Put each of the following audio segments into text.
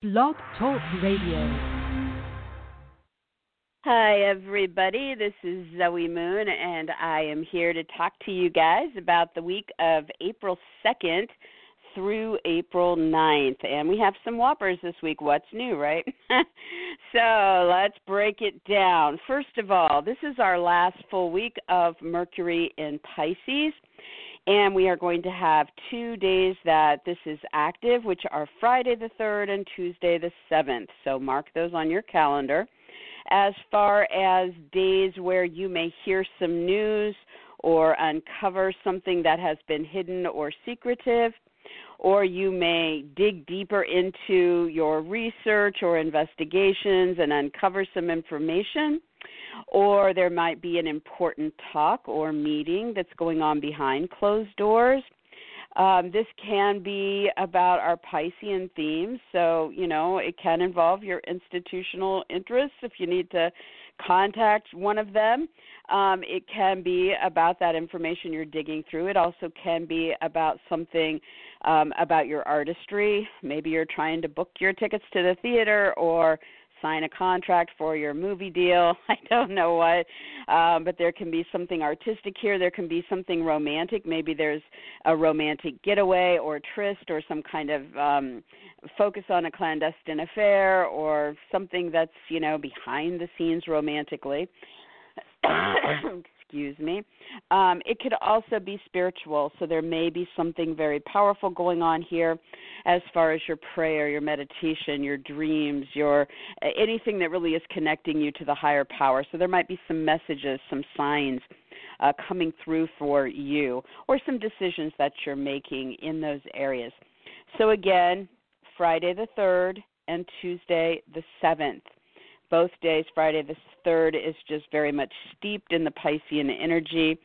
Blog Talk Radio. Hi, everybody. This is Zoe Moon, and I am here to talk to you guys about the week of April 2nd through April 9th. And we have some whoppers this week. What's new, right? so let's break it down. First of all, this is our last full week of Mercury in Pisces. And we are going to have two days that this is active, which are Friday the 3rd and Tuesday the 7th. So mark those on your calendar. As far as days where you may hear some news or uncover something that has been hidden or secretive, or you may dig deeper into your research or investigations and uncover some information or there might be an important talk or meeting that's going on behind closed doors. Um, this can be about our Piscean themes, so you know it can involve your institutional interests if you need to contact one of them. Um, it can be about that information you're digging through. It also can be about something um, about your artistry. Maybe you're trying to book your tickets to the theater or sign a contract for your movie deal. I don't know what, um, but there can be something artistic here. There can be something romantic. Maybe there's a romantic getaway or tryst or some kind of um, focus on a clandestine affair or something that's you know behind the scenes romantically. excuse me. Um, it could also be spiritual, so there may be something very powerful going on here as far as your prayer, your meditation, your dreams, your anything that really is connecting you to the higher power. So there might be some messages, some signs uh, coming through for you, or some decisions that you're making in those areas. So again, Friday the 3rd and Tuesday the 7th both days. Friday the 3rd is just very much steeped in the Piscean energy.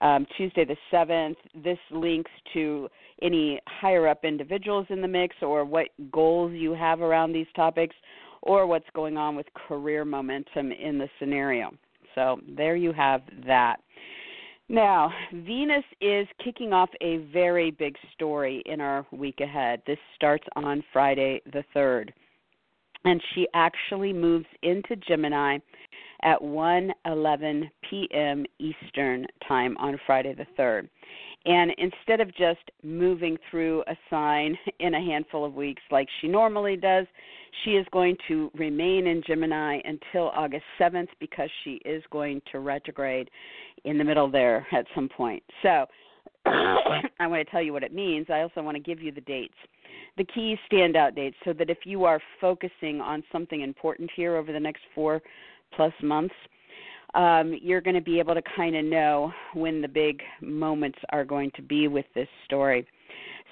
Um, Tuesday the 7th, this links to any higher up individuals in the mix or what goals you have around these topics or what's going on with career momentum in the scenario. So there you have that. Now, Venus is kicking off a very big story in our week ahead. This starts on Friday the 3rd and she actually moves into Gemini at 1:11 p.m. Eastern time on Friday the 3rd. And instead of just moving through a sign in a handful of weeks like she normally does, she is going to remain in Gemini until August 7th because she is going to retrograde in the middle there at some point. So, I want to tell you what it means. I also want to give you the dates the key standout dates so that if you are focusing on something important here over the next four plus months, um, you're going to be able to kind of know when the big moments are going to be with this story.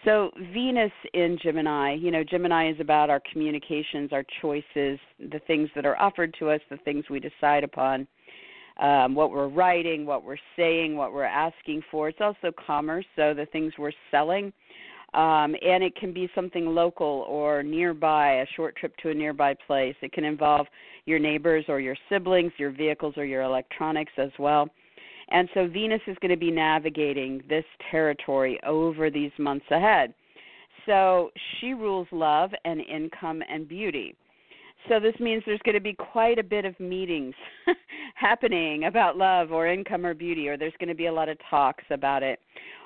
So, Venus in Gemini, you know, Gemini is about our communications, our choices, the things that are offered to us, the things we decide upon, um, what we're writing, what we're saying, what we're asking for. It's also commerce, so the things we're selling um, and it can be something local or nearby, a short trip to a nearby place. It can involve your neighbors or your siblings, your vehicles or your electronics as well. And so Venus is going to be navigating this territory over these months ahead. So she rules love and income and beauty. So this means there's going to be quite a bit of meetings happening about love or income or beauty, or there's going to be a lot of talks about it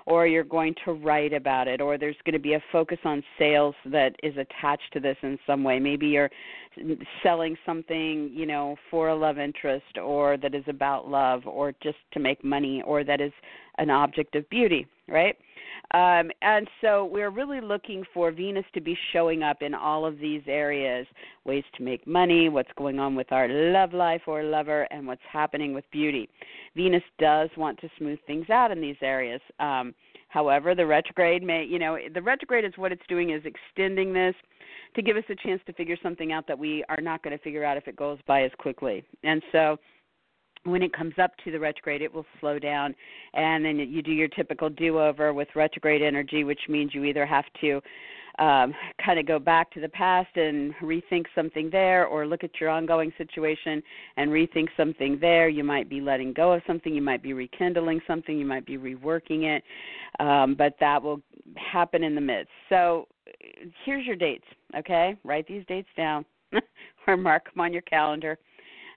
or you're going to write about it, or there's going to be a focus on sales that is attached to this in some way. Maybe you're selling something, you know, for a love interest, or that is about love, or just to make money, or that is an object of beauty, right? Um, and so we're really looking for Venus to be showing up in all of these areas ways to make money, what's going on with our love life or lover, and what's happening with beauty. Venus does want to smooth things out in these areas. Um, however, the retrograde may, you know, the retrograde is what it's doing is extending this to give us a chance to figure something out that we are not going to figure out if it goes by as quickly. And so when it comes up to the retrograde, it will slow down, and then you do your typical do-over with retrograde energy, which means you either have to um, kind of go back to the past and rethink something there, or look at your ongoing situation and rethink something there. You might be letting go of something, you might be rekindling something, you might be reworking it, um, but that will happen in the midst. So here's your dates, okay? Write these dates down or mark them on your calendar.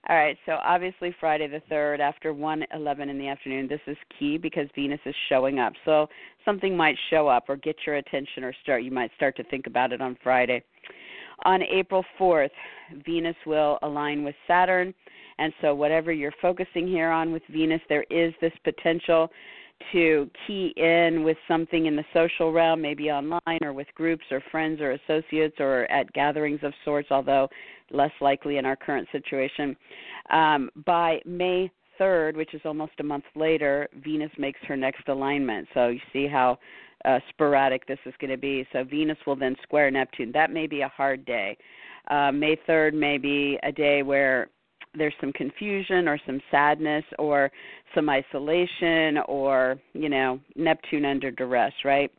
All right, so obviously Friday the 3rd after 1:11 in the afternoon. This is key because Venus is showing up. So something might show up or get your attention or start you might start to think about it on Friday. On April 4th, Venus will align with Saturn, and so whatever you're focusing here on with Venus, there is this potential to key in with something in the social realm, maybe online or with groups or friends or associates or at gatherings of sorts, although less likely in our current situation. Um, by May 3rd, which is almost a month later, Venus makes her next alignment. So you see how uh, sporadic this is going to be. So Venus will then square Neptune. That may be a hard day. Uh, May 3rd may be a day where there's some confusion or some sadness or some isolation or you know neptune under duress right?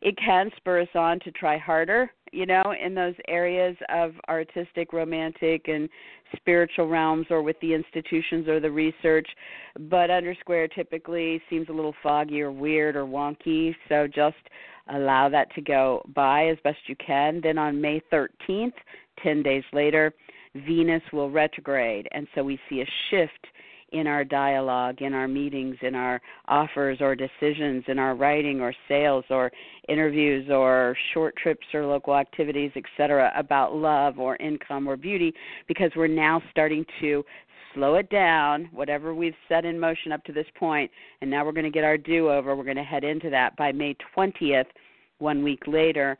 It can spur us on to try harder you know in those areas of artistic romantic and spiritual realms or with the institutions or the research but under square typically seems a little foggy or weird or wonky so just allow that to go by as best you can. Then on may 13th 10 days later Venus will retrograde, and so we see a shift in our dialogue, in our meetings, in our offers or decisions, in our writing or sales or interviews or short trips or local activities, etc., about love or income or beauty, because we're now starting to slow it down, whatever we've set in motion up to this point, and now we're going to get our do over. We're going to head into that by May 20th one week later,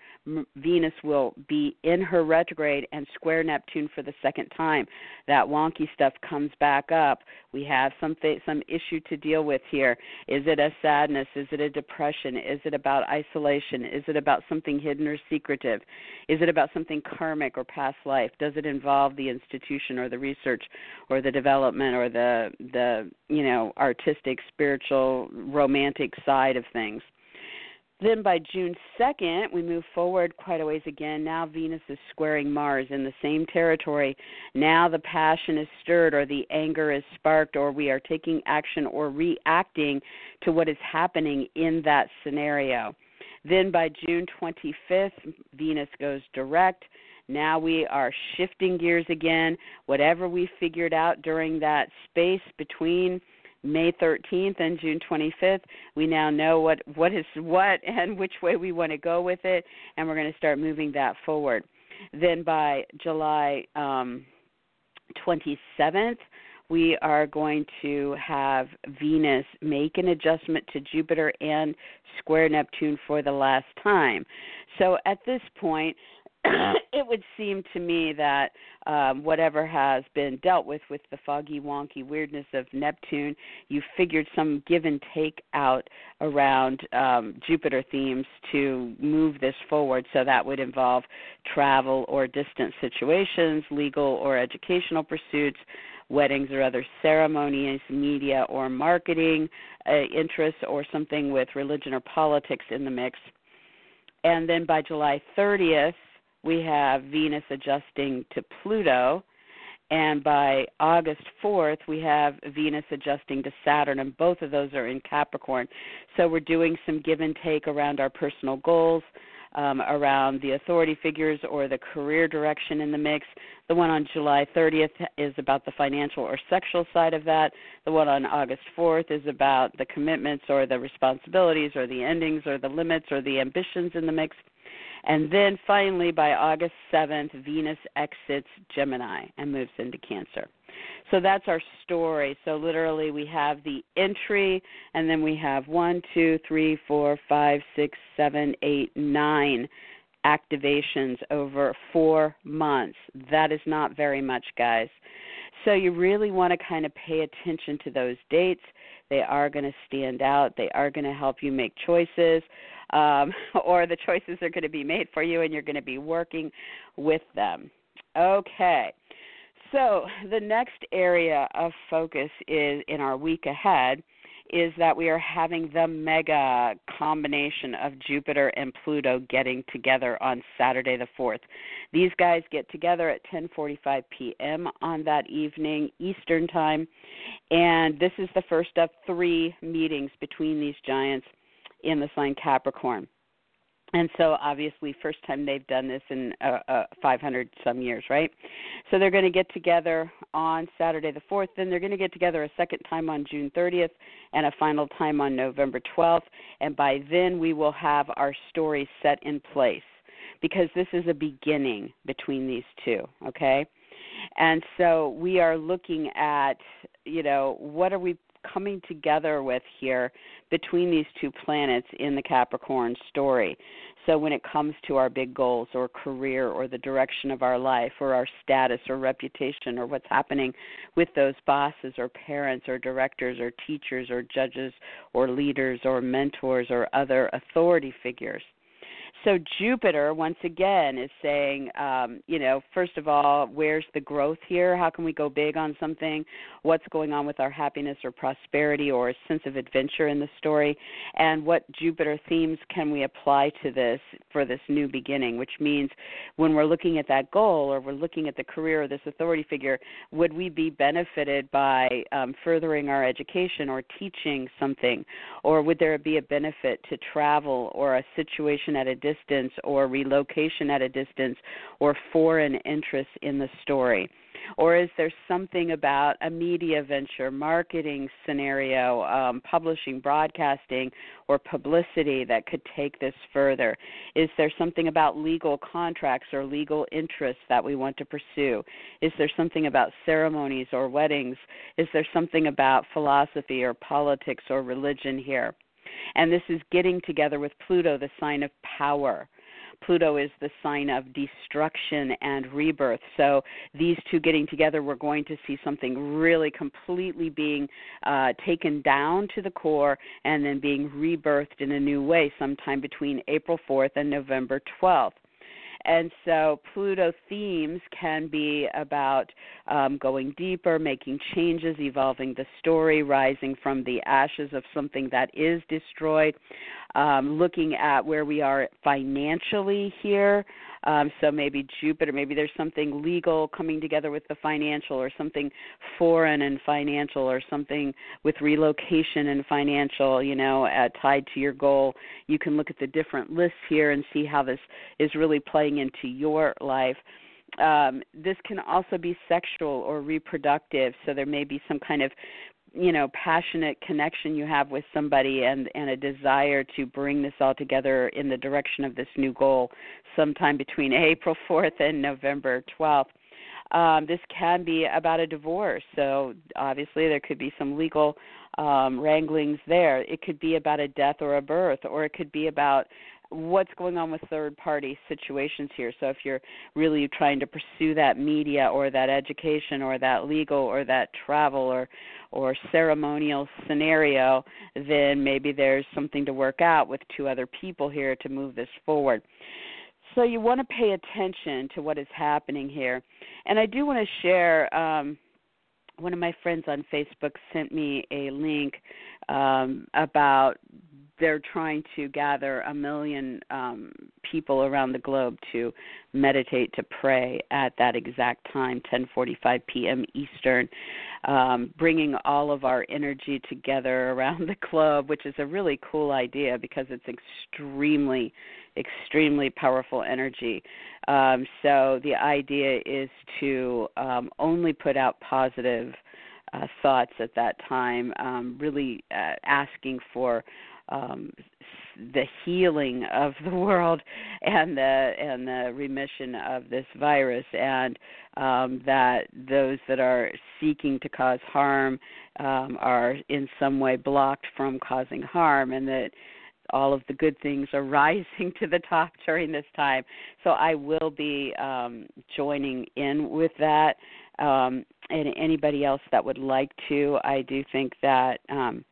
Venus will be in her retrograde and square Neptune for the second time. That wonky stuff comes back up. We have something, some issue to deal with here. Is it a sadness? Is it a depression? Is it about isolation? Is it about something hidden or secretive? Is it about something karmic or past life? Does it involve the institution or the research or the development or the the you know artistic, spiritual, romantic side of things? Then by June 2nd, we move forward quite a ways again. Now Venus is squaring Mars in the same territory. Now the passion is stirred, or the anger is sparked, or we are taking action or reacting to what is happening in that scenario. Then by June 25th, Venus goes direct. Now we are shifting gears again. Whatever we figured out during that space between May 13th and June 25th. We now know what what is what and which way we want to go with it, and we're going to start moving that forward. Then by July um, 27th, we are going to have Venus make an adjustment to Jupiter and square Neptune for the last time. So at this point, it would seem to me that um, whatever has been dealt with with the foggy, wonky weirdness of Neptune, you figured some give and take out around um, Jupiter themes to move this forward. So that would involve travel or distant situations, legal or educational pursuits, weddings or other ceremonies, media or marketing uh, interests, or something with religion or politics in the mix. And then by July 30th, we have Venus adjusting to Pluto. And by August 4th, we have Venus adjusting to Saturn, and both of those are in Capricorn. So we're doing some give and take around our personal goals, um, around the authority figures or the career direction in the mix. The one on July 30th is about the financial or sexual side of that. The one on August 4th is about the commitments or the responsibilities or the endings or the limits or the ambitions in the mix. And then finally, by August 7th, Venus exits Gemini and moves into Cancer. So that's our story. So literally, we have the entry, and then we have one, two, three, four, five, six, seven, eight, nine activations over four months. That is not very much, guys. So you really want to kind of pay attention to those dates. They are going to stand out, they are going to help you make choices um, or the choices are going to be made for you and you're going to be working with them. Okay. So, the next area of focus is in our week ahead is that we are having the mega combination of Jupiter and Pluto getting together on Saturday the 4th. These guys get together at 10:45 p.m. on that evening Eastern Time, and this is the first of 3 meetings between these giants in the sign Capricorn. and so obviously first time they've done this in uh, uh, 500 some years right so they're going to get together on saturday the 4th then they're going to get together a second time on june 30th and a final time on november 12th and by then we will have our story set in place because this is a beginning between these two okay and so we are looking at you know what are we coming together with here between these two planets in the Capricorn story. So when it comes to our big goals or career or the direction of our life or our status or reputation or what's happening with those bosses or parents or directors or teachers or judges or leaders or mentors or other authority figures so Jupiter once again is saying, um, you know, first of all, where's the growth here? How can we go big on something? What's going on with our happiness or prosperity or a sense of adventure in the story? And what Jupiter themes can we apply to this for this new beginning? Which means when we're looking at that goal or we're looking at the career of this authority figure, would we be benefited by um, furthering our education or teaching something, or would there be a benefit to travel or a situation at a distance or relocation at a distance or foreign interest in the story? Or is there something about a media venture, marketing scenario, um, publishing, broadcasting, or publicity that could take this further? Is there something about legal contracts or legal interests that we want to pursue? Is there something about ceremonies or weddings? Is there something about philosophy or politics or religion here? And this is getting together with Pluto, the sign of power. Pluto is the sign of destruction and rebirth. So these two getting together, we're going to see something really completely being uh, taken down to the core and then being rebirthed in a new way sometime between April 4th and November 12th. And so Pluto themes can be about um, going deeper, making changes, evolving the story, rising from the ashes of something that is destroyed, um, looking at where we are financially here. Um, so maybe Jupiter, maybe there's something legal coming together with the financial, or something foreign and financial, or something with relocation and financial, you know, uh, tied to your goal. You can look at the different lists here and see how this is really playing into your life. Um, this can also be sexual or reproductive, so there may be some kind of you know passionate connection you have with somebody and and a desire to bring this all together in the direction of this new goal sometime between April 4th and November 12th um, this can be about a divorce so obviously there could be some legal um, wranglings there. It could be about a death or a birth or it could be about what's going on with third party situations here. So if you're really trying to pursue that media or that education or that legal or that travel or or ceremonial scenario, then maybe there's something to work out with two other people here to move this forward. So you want to pay attention to what is happening here. And I do want to share um, one of my friends on Facebook sent me a link um, about they're trying to gather a million um, people around the globe to meditate to pray at that exact time 10:45 p.m. Eastern um, bringing all of our energy together around the globe which is a really cool idea because it's extremely extremely powerful energy um, so the idea is to um, only put out positive uh, thoughts at that time, um, really uh, asking for um, the healing of the world and the and the remission of this virus, and um, that those that are seeking to cause harm um, are in some way blocked from causing harm, and that all of the good things are rising to the top during this time. So I will be um, joining in with that. Um, and anybody else that would like to, I do think that um,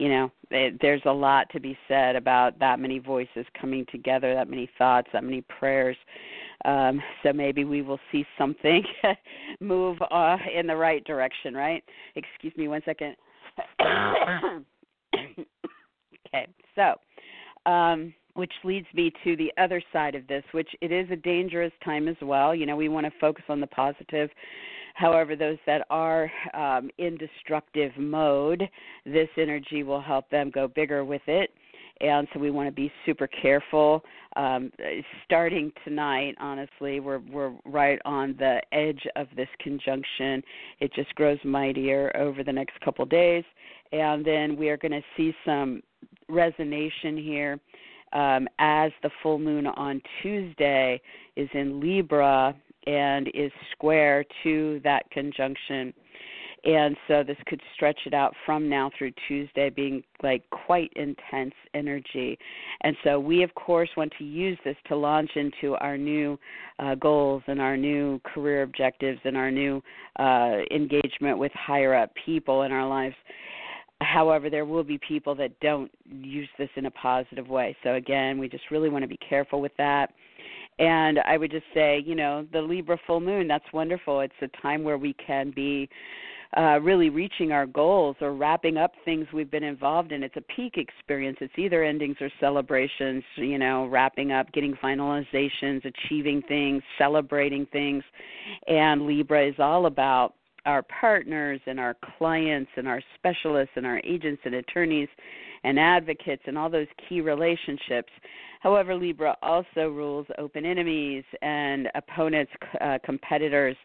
you know it, there's a lot to be said about that many voices coming together that many thoughts that many prayers. Um, so maybe we will see something move uh, in the right direction right? Excuse me one second. Okay so um, which leads me to the other side of this, which it is a dangerous time as well. You know, we want to focus on the positive However, those that are um, in destructive mode, this energy will help them go bigger with it. and so we want to be super careful. Um, starting tonight, honestly, we're we're right on the edge of this conjunction. It just grows mightier over the next couple days, and then we are going to see some resonation here um, as the full moon on Tuesday is in Libra and is square to that conjunction and so this could stretch it out from now through Tuesday, being like quite intense energy. And so we, of course, want to use this to launch into our new uh, goals and our new career objectives and our new uh, engagement with higher up people in our lives. However, there will be people that don't use this in a positive way. So, again, we just really want to be careful with that. And I would just say, you know, the Libra full moon, that's wonderful. It's a time where we can be uh, really reaching our goals or wrapping up things we've been involved in. It's a peak experience. It's either endings or celebrations, you know, wrapping up, getting finalizations, achieving things, celebrating things. And Libra is all about our partners and our clients and our specialists and our agents and attorneys and advocates and all those key relationships However, Libra also rules open enemies and opponents, uh, competitors,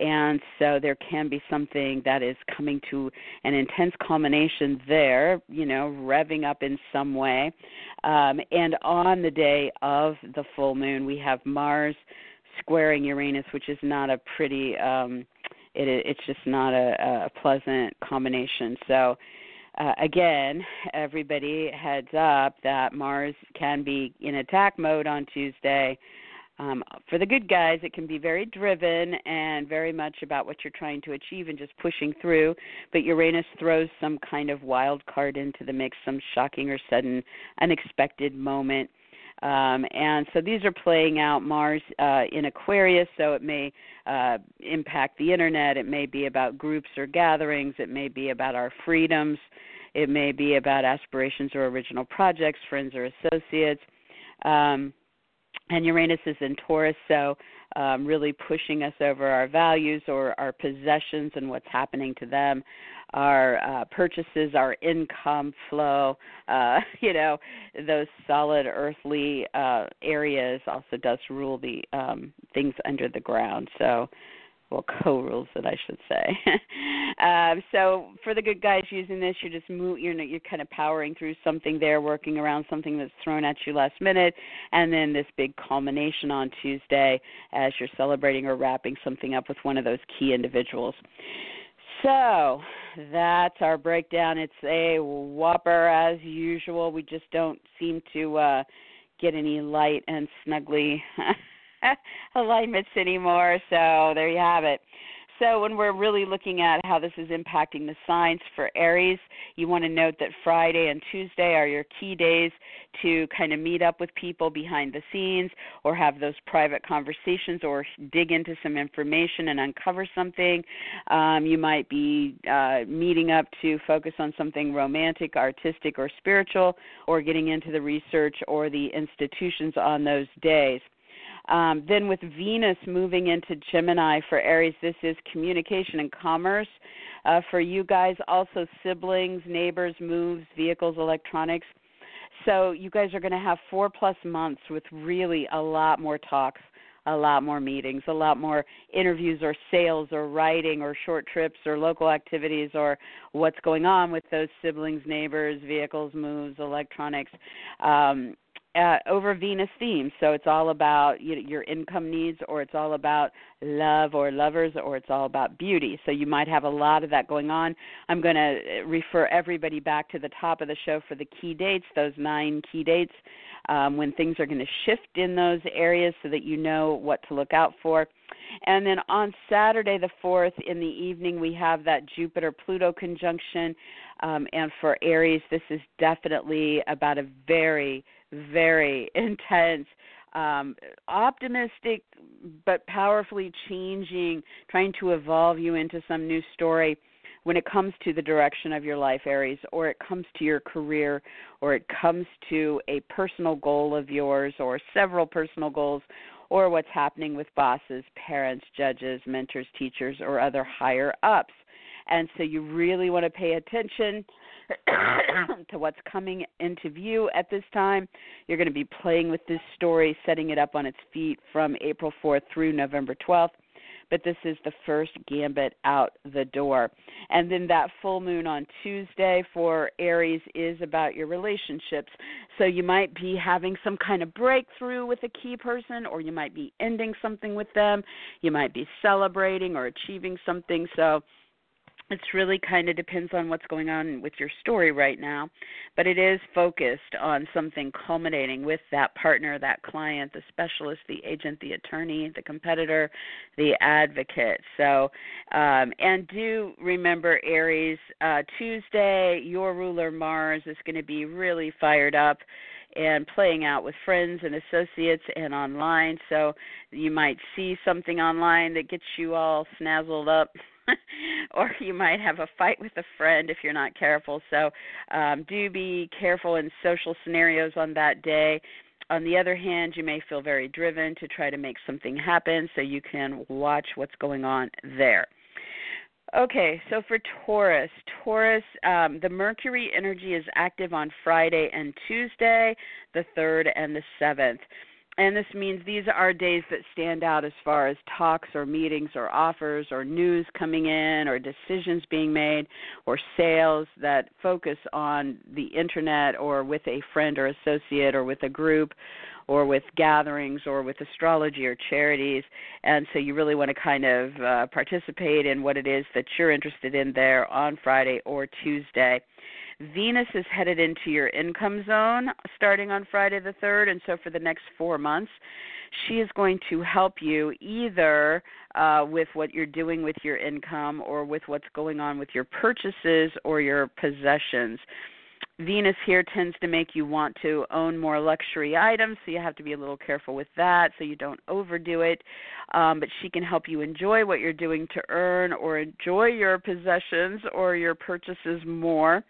and so there can be something that is coming to an intense culmination there, you know, revving up in some way. Um, and on the day of the full moon, we have Mars squaring Uranus, which is not a pretty. Um, it, it's just not a, a pleasant combination. So uh, again, everybody heads up that Mars can be in attack mode on Tuesday. Um, for the good guys, it can be very driven and very much about what you're trying to achieve and just pushing through. But Uranus throws some kind of wild card into the mix, some shocking or sudden, unexpected moment. Um, and so these are playing out Mars uh, in Aquarius, so it may uh, impact the internet. It may be about groups or gatherings. It may be about our freedoms. It may be about aspirations or original projects, friends or associates. Um, and Uranus is in Taurus, so um, really pushing us over our values or our possessions and what's happening to them, our uh, purchases, our income flow, uh, you know, those solid earthly uh, areas also does rule the um, things under the ground. So well co-rules it I should say. um, so for the good guys using this, you're just move, you're you're kind of powering through something there, working around something that's thrown at you last minute, and then this big culmination on Tuesday as you're celebrating or wrapping something up with one of those key individuals. So that's our breakdown. It's a whopper as usual. We just don't seem to uh, get any light and snuggly alignments anymore. So there you have it. So, when we're really looking at how this is impacting the signs for Aries, you want to note that Friday and Tuesday are your key days to kind of meet up with people behind the scenes or have those private conversations or dig into some information and uncover something. Um, you might be uh, meeting up to focus on something romantic, artistic, or spiritual, or getting into the research or the institutions on those days. Um, then with Venus moving into Gemini for Aries, this is communication and commerce. Uh, for you guys, also siblings, neighbors, moves, vehicles, electronics. So you guys are going to have four plus months with really a lot more talks, a lot more meetings, a lot more interviews or sales or writing or short trips or local activities or what's going on with those siblings, neighbors, vehicles, moves, electronics. Um, uh, over Venus themes. So it's all about your income needs, or it's all about love or lovers, or it's all about beauty. So you might have a lot of that going on. I'm going to refer everybody back to the top of the show for the key dates, those nine key dates, um, when things are going to shift in those areas so that you know what to look out for. And then on Saturday, the 4th, in the evening, we have that Jupiter Pluto conjunction. Um, and for Aries, this is definitely about a very very intense um, optimistic but powerfully changing, trying to evolve you into some new story when it comes to the direction of your life, Aries, or it comes to your career, or it comes to a personal goal of yours, or several personal goals, or what's happening with bosses, parents, judges, mentors, teachers, or other higher ups. And so you really want to pay attention to what's coming into view at this time. You're going to be playing with this story, setting it up on its feet from April 4th through November 12th but this is the first gambit out the door. And then that full moon on Tuesday for Aries is about your relationships. So you might be having some kind of breakthrough with a key person, or you might be ending something with them. You might be celebrating or achieving something. So it's really kind of depends on what's going on with your story right now but it is focused on something culminating with that partner that client the specialist the agent the attorney the competitor the advocate. So um, and do remember aries uh, tuesday your ruler mars is going to be really fired up and playing out with friends and associates and online. So you might see something online that gets you all snazzled up or you might have a fight with a friend if you're not careful. So um, do be careful in social scenarios on that day. On the other hand, you may feel very driven to try to make something happen, so you can watch what's going on there. Okay, so for Taurus, Taurus, um, the Mercury energy is active on Friday and Tuesday, the 3rd and the 7th and this means these are days that stand out as far as talks or meetings or offers or news coming in or decisions being made or sales that focus on the internet or with a friend or associate or with a group or with gatherings or with astrology or charities. And so you really want to kind of uh, participate in what it is that you're interested in there on Friday or Tuesday Venus is headed into your income zone starting on Friday the 3rd, and so for the next four months, she is going to help you either uh, with what you're doing with your income or with what's going on with your purchases or your possessions. Venus here tends to make you want to own more luxury items, so you have to be a little careful with that so you don't overdo it. Um, but she can help you enjoy what you're doing to earn or enjoy your possessions or your purchases more.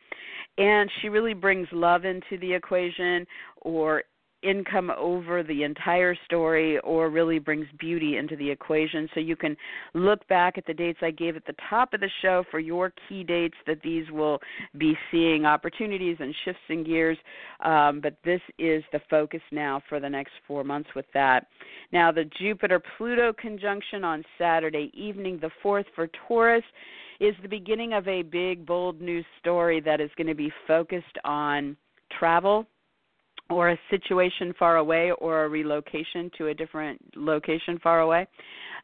And she really brings love into the equation or income over the entire story or really brings beauty into the equation. So you can look back at the dates I gave at the top of the show for your key dates that these will be seeing opportunities and shifts in gears. Um, but this is the focus now for the next four months with that. Now, the Jupiter Pluto conjunction on Saturday evening, the 4th for Taurus is the beginning of a big, bold new story that is going to be focused on travel or a situation far away or a relocation to a different location far away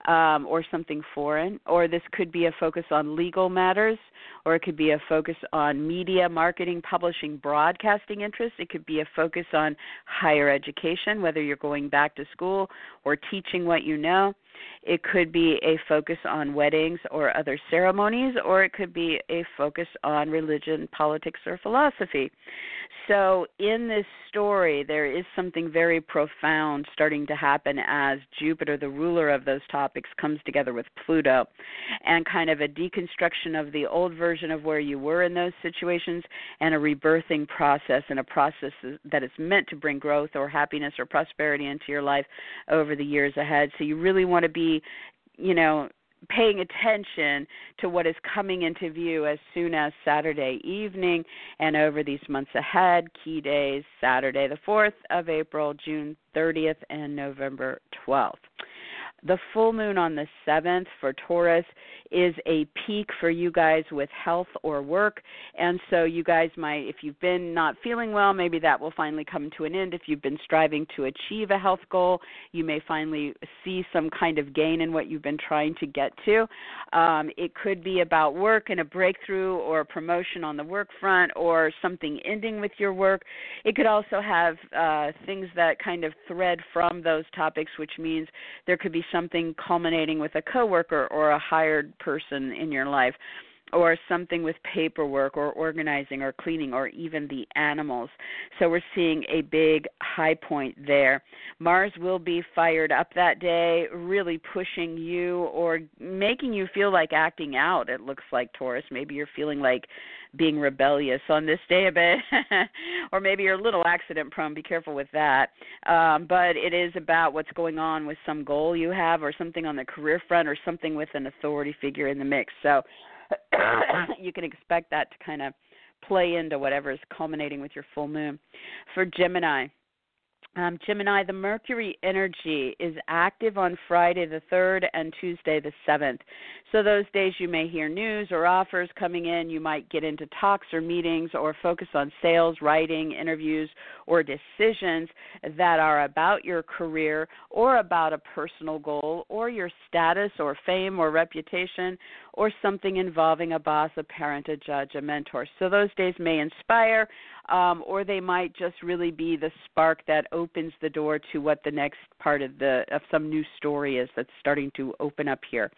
um, or something foreign. Or this could be a focus on legal matters or it could be a focus on media marketing publishing broadcasting interests. It could be a focus on higher education whether you're going back to school or teaching what you know it could be a focus on weddings or other ceremonies, or it could be a focus on religion, politics, or philosophy. So, in this story, there is something very profound starting to happen as Jupiter, the ruler of those topics, comes together with Pluto, and kind of a deconstruction of the old version of where you were in those situations, and a rebirthing process, and a process that is meant to bring growth or happiness or prosperity into your life over the years ahead. So, you really want to be, you know, paying attention to what is coming into view as soon as Saturday evening and over these months ahead. Key days Saturday the 4th of April, June 30th, and November 12th. The full moon on the 7th for Taurus is a peak for you guys with health or work. And so, you guys might, if you've been not feeling well, maybe that will finally come to an end. If you've been striving to achieve a health goal, you may finally see some kind of gain in what you've been trying to get to. Um, it could be about work and a breakthrough or a promotion on the work front or something ending with your work. It could also have uh, things that kind of thread from those topics, which means there could be something culminating with a coworker or a hired person in your life or something with paperwork or organizing or cleaning or even the animals. So we're seeing a big high point there. Mars will be fired up that day, really pushing you or making you feel like acting out. It looks like Taurus. Maybe you're feeling like being rebellious on this day a bit, or maybe you're a little accident prone. Be careful with that. Um, but it is about what's going on with some goal you have, or something on the career front, or something with an authority figure in the mix. So you can expect that to kind of play into whatever is culminating with your full moon. For Gemini, um, Gemini, the Mercury energy is active on Friday the 3rd and Tuesday the 7th. So, those days you may hear news or offers coming in. You might get into talks or meetings or focus on sales, writing, interviews, or decisions that are about your career or about a personal goal or your status or fame or reputation or something involving a boss, a parent, a judge, a mentor. So, those days may inspire um, or they might just really be the spark that opens the door to what the next part of the of some new story is that's starting to open up here.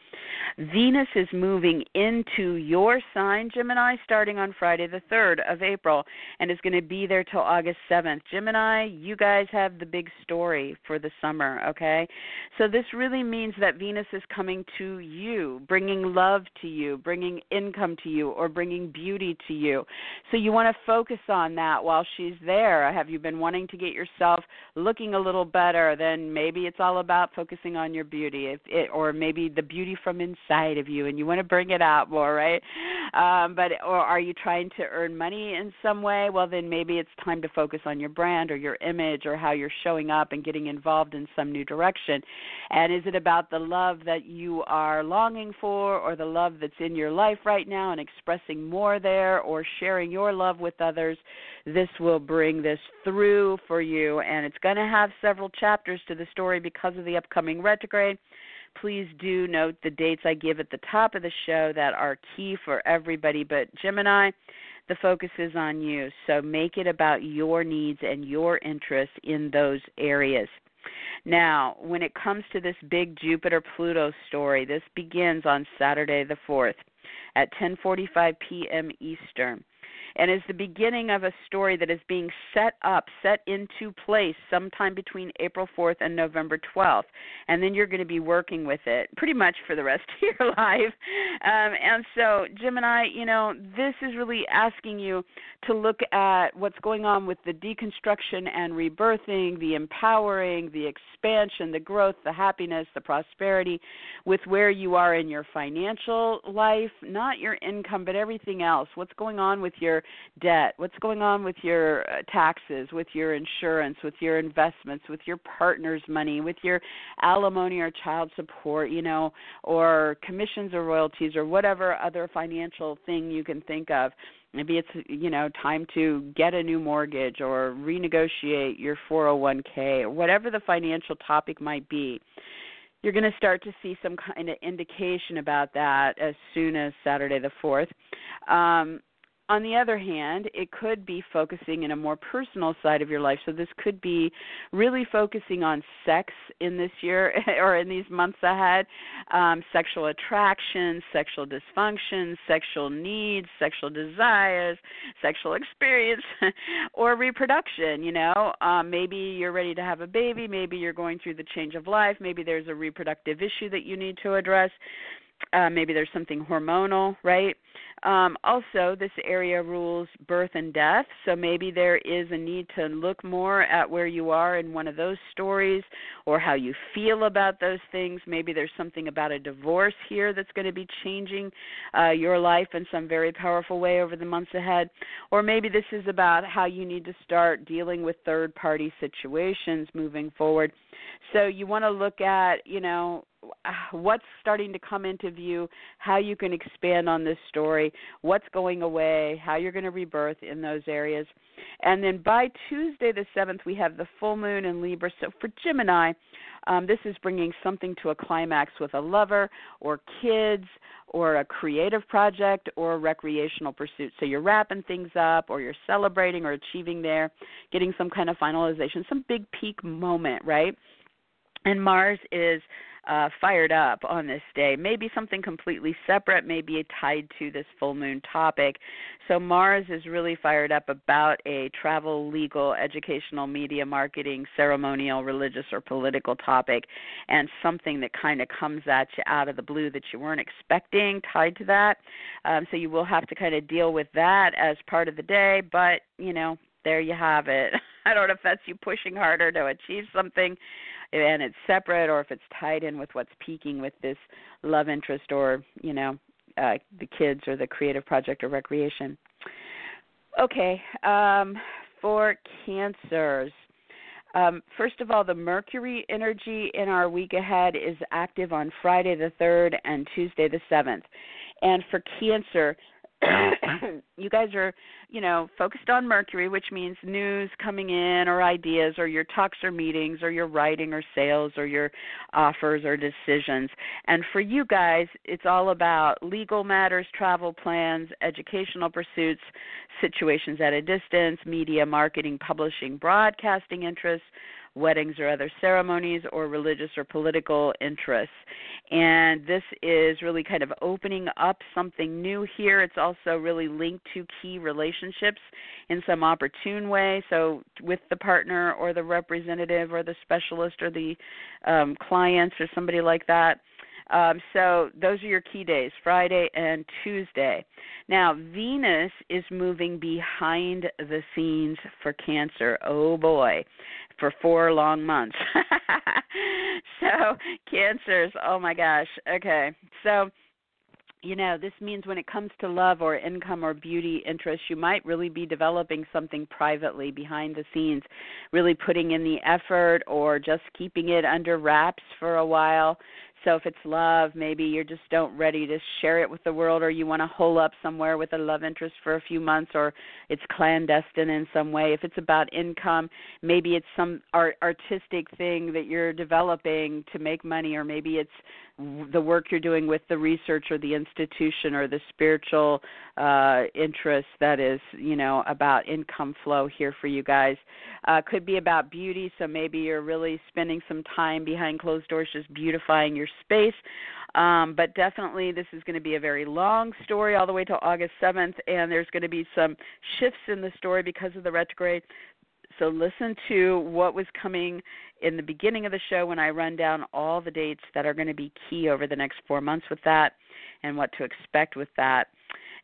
Venus is moving into your sign, Gemini, starting on Friday the 3rd of April and is going to be there till August 7th. Gemini, you guys have the big story for the summer, okay? So this really means that Venus is coming to you, bringing love to you, bringing income to you, or bringing beauty to you. So you want to focus on that while she's there. Have you been wanting to get yourself looking a little better? Then maybe it's all about focusing on your beauty, if it, or maybe the beauty from inside of you, and you want to bring it out more, right? Um, but or are you trying to earn money in some way? Well, then maybe it's time to focus on your brand or your image or how you're showing up and getting involved in some new direction. And is it about the love that you are longing for, or the love that's in your life right now, and expressing more there, or sharing your love with others? this will bring this through for you, and it's going to have several chapters to the story because of the upcoming retrograde. Please do note the dates I give at the top of the show that are key for everybody. But Gemini, the focus is on you. So make it about your needs and your interests in those areas. Now, when it comes to this big Jupiter Pluto story, this begins on Saturday the 4th at 10:45 p.m. Eastern and is the beginning of a story that is being set up, set into place sometime between April 4th and November 12th. And then you're going to be working with it pretty much for the rest of your life. Um, and so, Gemini, you know, this is really asking you to look at what's going on with the deconstruction and rebirthing, the empowering, the expansion, the growth, the happiness, the prosperity with where you are in your financial life, not your income, but everything else. What's going on with your debt, what's going on with your uh, taxes, with your insurance, with your investments, with your partner's money, with your alimony or child support, you know, or commissions or royalties or whatever other financial thing you can think of? Maybe it's you know time to get a new mortgage or renegotiate your 401k or whatever the financial topic might be. You're going to start to see some kind of indication about that as soon as Saturday the 4th. Um, on the other hand, it could be focusing in a more personal side of your life. So this could be really focusing on sex in this year or in these months ahead, um, sexual attraction, sexual dysfunction, sexual needs, sexual desires, sexual experience, or reproduction. You know, um, maybe you're ready to have a baby. Maybe you're going through the change of life. Maybe there's a reproductive issue that you need to address. Uh, maybe there's something hormonal, right? Um, also, this area rules birth and death, so maybe there is a need to look more at where you are in one of those stories or how you feel about those things. Maybe there's something about a divorce here that's going to be changing uh, your life in some very powerful way over the months ahead. Or maybe this is about how you need to start dealing with third party situations moving forward. So you want to look at, you know, what's starting to come into view, how you can expand on this story, what's going away, how you're going to rebirth in those areas. And then by Tuesday the 7th, we have the full moon in Libra. So for Gemini, um, this is bringing something to a climax with a lover or kids or a creative project or a recreational pursuit. So you're wrapping things up or you're celebrating or achieving there, getting some kind of finalization, some big peak moment, right? And Mars is uh, fired up on this day. Maybe something completely separate, maybe tied to this full moon topic. So Mars is really fired up about a travel, legal, educational, media, marketing, ceremonial, religious, or political topic, and something that kind of comes at you out of the blue that you weren't expecting tied to that. Um, so you will have to kind of deal with that as part of the day, but you know there you have it. I don't know if that's you pushing harder to achieve something and it's separate or if it's tied in with what's peaking with this love interest or you know uh, the kids or the creative project or recreation. Okay, um, for cancers. Um, first of all, the Mercury energy in our week ahead is active on Friday the 3rd and Tuesday the 7th. And for Cancer, you guys are, you know, focused on Mercury, which means news coming in or ideas or your talks or meetings or your writing or sales or your offers or decisions. And for you guys, it's all about legal matters, travel plans, educational pursuits, situations at a distance, media, marketing, publishing, broadcasting interests weddings or other ceremonies, or religious or political interests. And this is really kind of opening up something new here. It's also really linked to key relationships in some opportune way. So, with the partner or the representative or the specialist or the um, clients or somebody like that. Um, so those are your key days, Friday and Tuesday. Now, Venus is moving behind the scenes for Cancer. Oh boy for four long months. so, cancers, oh my gosh. Okay. So, you know, this means when it comes to love or income or beauty interests, you might really be developing something privately behind the scenes, really putting in the effort or just keeping it under wraps for a while. So if it's love, maybe you're just don't ready to share it with the world or you want to hole up somewhere with a love interest for a few months or it's clandestine in some way. If it's about income, maybe it's some art, artistic thing that you're developing to make money or maybe it's the work you're doing with the research or the institution or the spiritual uh, interest that is, you know, about income flow here for you guys. Uh, could be about beauty, so maybe you're really spending some time behind closed doors just beautifying your space. Um, but definitely, this is going to be a very long story all the way to August 7th, and there's going to be some shifts in the story because of the retrograde. So listen to what was coming in the beginning of the show when I run down all the dates that are going to be key over the next four months with that and what to expect with that.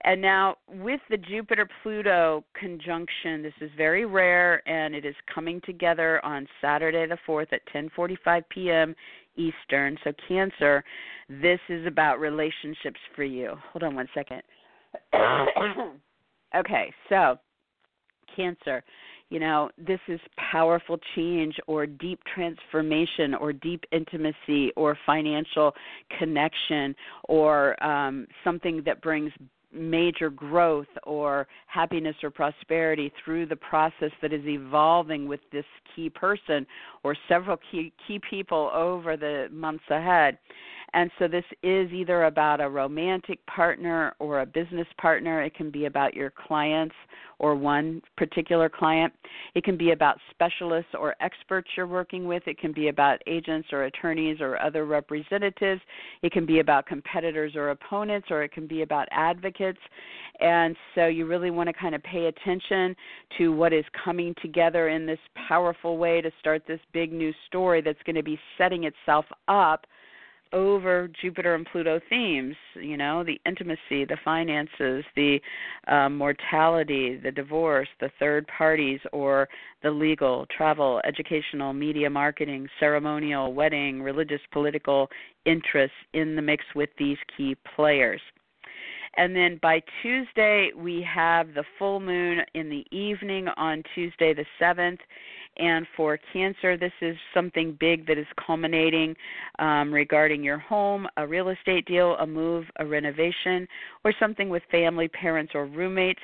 And now with the Jupiter Pluto conjunction, this is very rare and it is coming together on Saturday the 4th at 10:45 p.m. Eastern. So Cancer, this is about relationships for you. Hold on one second. okay, so Cancer, you know, this is powerful change or deep transformation or deep intimacy or financial connection or um, something that brings major growth or happiness or prosperity through the process that is evolving with this key person or several key key people over the months ahead and so this is either about a romantic partner or a business partner. It can be about your clients or one particular client. It can be about specialists or experts you're working with. It can be about agents or attorneys or other representatives. It can be about competitors or opponents, or it can be about advocates. And so you really want to kind of pay attention to what is coming together in this powerful way to start this big new story that's going to be setting itself up over Jupiter and Pluto themes, you know, the intimacy, the finances, the um, mortality, the divorce, the third parties, or the legal, travel, educational, media marketing, ceremonial, wedding, religious, political interests in the mix with these key players. And then by Tuesday, we have the full moon in the evening on Tuesday the 7th and for Cancer, this is something big that is culminating um, regarding your home, a real estate deal, a move, a renovation, or something with family, parents, or roommates.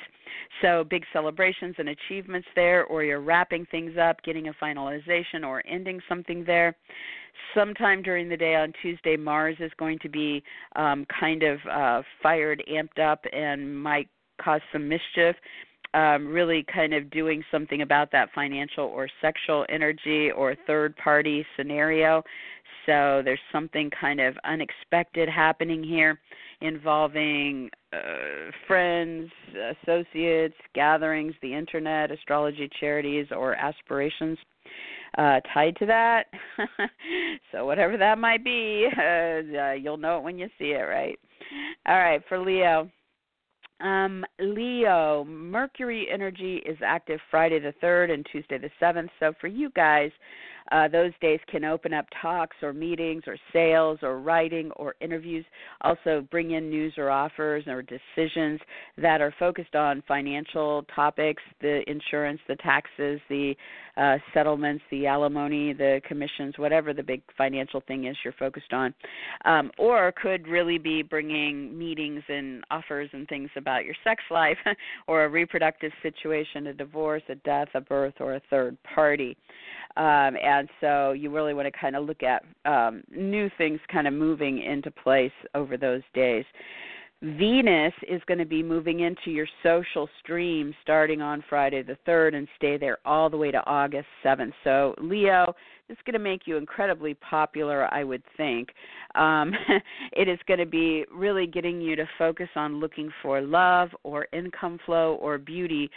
So, big celebrations and achievements there, or you're wrapping things up, getting a finalization, or ending something there. Sometime during the day on Tuesday, Mars is going to be um, kind of uh, fired, amped up, and might cause some mischief um, really kind of doing something about that financial or sexual energy or third party scenario. So there's something kind of unexpected happening here involving uh, friends, associates, gatherings, the internet, astrology, charities, or aspirations uh, tied to that. so whatever that might be, uh, you'll know it when you see it, right? All right, for Leo. Um, Leo, Mercury energy is active Friday the 3rd and Tuesday the 7th. So for you guys, Uh, those days can open up talks or meetings or sales or writing or interviews. Also, bring in news or offers or decisions that are focused on financial topics, the insurance, the taxes, the uh, settlements, the alimony, the commissions, whatever the big financial thing is you're focused on, um, or could really be bringing meetings and offers and things about your sex life, or a reproductive situation, a divorce, a death, a birth, or a third party. Um, and so you really want to kind of look at um, new things kind of moving into place over those days. Venus is going to be moving into your social stream starting on Friday the 3rd and stay there all the way to August 7th. So, Leo, it's going to make you incredibly popular, I would think. Um, it is going to be really getting you to focus on looking for love or income flow or beauty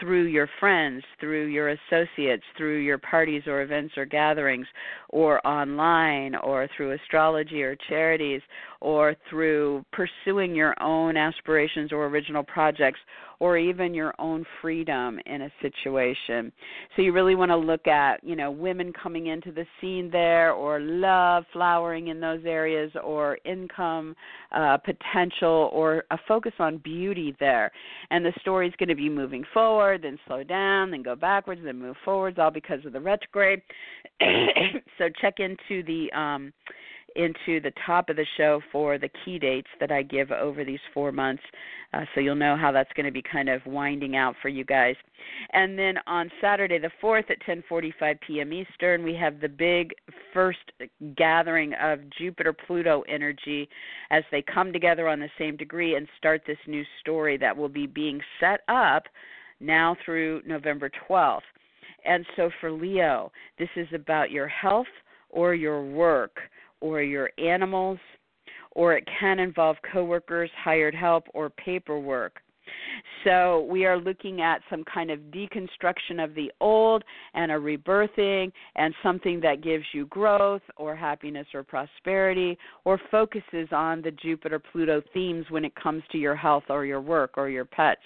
through your friends, through your associates, through your parties or events or gatherings, or online, or through astrology or charities, or through pursuing your own aspirations or original projects, or even your own freedom in a situation. So you really want to look at, you know, women coming into the scene there, or love flowering in those areas, or income uh, potential, or a focus on beauty there. And the story is going to be moving forward, then slow down, then go backwards, then move forwards, all because of the retrograde. so check into the um, into the top of the show for the key dates that I give over these four months, uh, so you'll know how that's going to be kind of winding out for you guys. And then on Saturday the 4th at 10:45 p.m. Eastern, we have the big first gathering of Jupiter Pluto energy as they come together on the same degree and start this new story that will be being set up now through November 12th. And so for Leo, this is about your health or your work or your animals, or it can involve coworkers, hired help, or paperwork. So we are looking at some kind of deconstruction of the old and a rebirthing and something that gives you growth or happiness or prosperity or focuses on the Jupiter Pluto themes when it comes to your health or your work or your pets.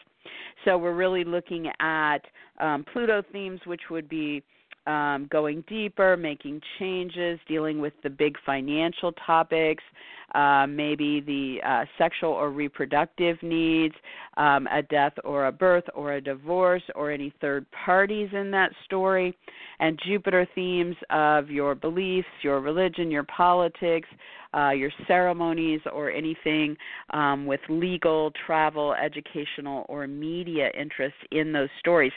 So we're really looking at um, Pluto themes, which would be um, going deeper, making changes, dealing with the big financial topics, uh, maybe the uh, sexual or reproductive needs, um, a death or a birth or a divorce, or any third parties in that story, and Jupiter themes of your beliefs, your religion, your politics, uh, your ceremonies, or anything um, with legal, travel, educational, or media interests in those stories.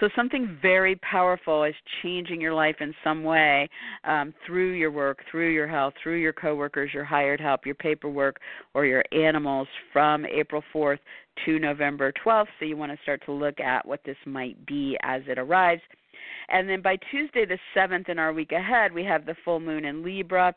So, something very powerful is changing your life in some way um, through your work, through your health, through your coworkers, your hired help, your paperwork, or your animals from April 4th to November 12th. So, you want to start to look at what this might be as it arrives. And then by Tuesday the 7th in our week ahead, we have the full moon in Libra.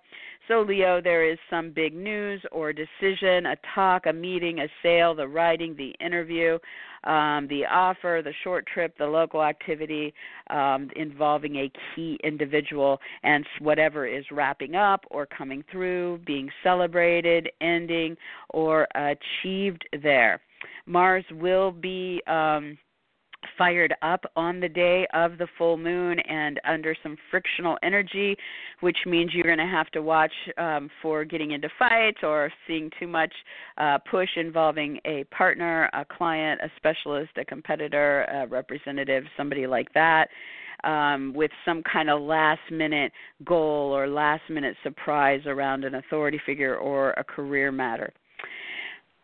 So, Leo, there is some big news or decision, a talk, a meeting, a sale, the writing, the interview, um, the offer, the short trip, the local activity um, involving a key individual, and whatever is wrapping up or coming through, being celebrated, ending, or achieved there. Mars will be. Um, fired up on the day of the full moon and under some frictional energy, which means you're going to have to watch um, for getting into fights or seeing too much uh, push involving a partner, a client, a specialist, a competitor, a representative, somebody like that. Um, with some kind of last minute goal or last minute surprise around an authority figure or a career matter.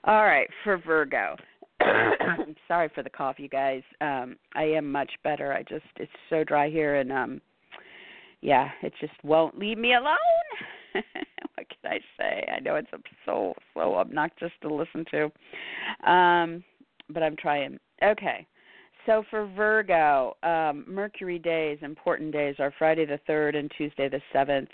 All right, for Virgo. sorry for the cough, you guys. Um, I am much better. I just it's so dry here, and um, yeah, it just won't leave me alone. what can I say? I know it's so so obnoxious to listen to, um, but I'm trying. Okay. So for Virgo, um, Mercury days, important days, are Friday the 3rd and Tuesday the 7th.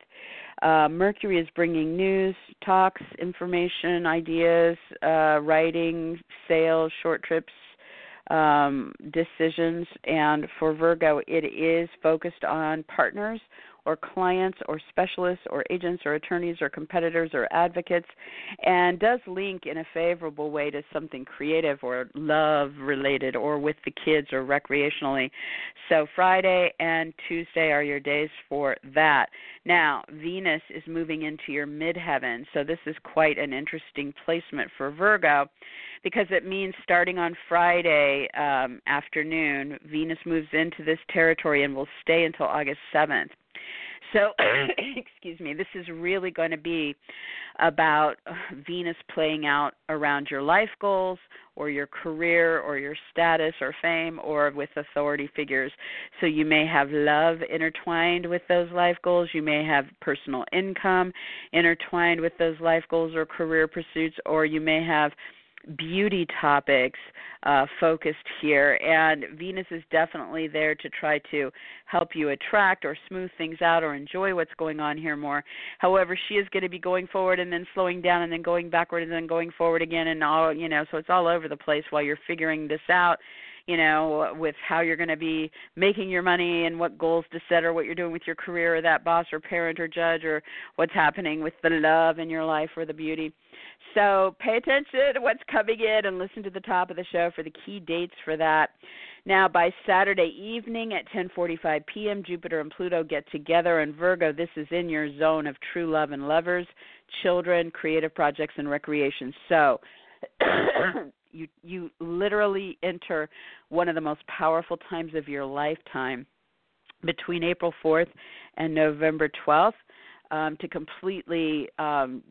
Uh, Mercury is bringing news, talks, information, ideas, uh, writing, sales, short trips, um, decisions. And for Virgo, it is focused on partners or clients or specialists or agents or attorneys or competitors or advocates and does link in a favorable way to something creative or love related or with the kids or recreationally. So Friday and Tuesday are your days for that. Now, Venus is moving into your midheaven, so this is quite an interesting placement for Virgo because it means starting on Friday um, afternoon, Venus moves into this territory and will stay until August 7th. So, excuse me, this is really going to be about Venus playing out around your life goals or your career or your status or fame or with authority figures. So, you may have love intertwined with those life goals. You may have personal income intertwined with those life goals or career pursuits, or you may have beauty topics uh, focused here, and Venus is definitely there to try to help you attract or smooth things out or enjoy what's going on here more. However, she is going to be going forward and then slowing down and then going backward and then going forward again, and all you know, so it's all over the place while you're figuring this out you know, with how you're going to be making your money and what goals to set or what you're doing with your career or that boss or parent or judge or what's happening with the love in your life or the beauty. So pay attention to what's coming in and listen to the top of the show for the key dates for that. Now by Saturday evening at 10:45 p.m. Jupiter and Pluto get together and Virgo this is in your zone of true love and lovers, children, creative projects and recreation. So you you literally enter one of the most powerful times of your lifetime. Between April 4th and November 12th um, to completely um,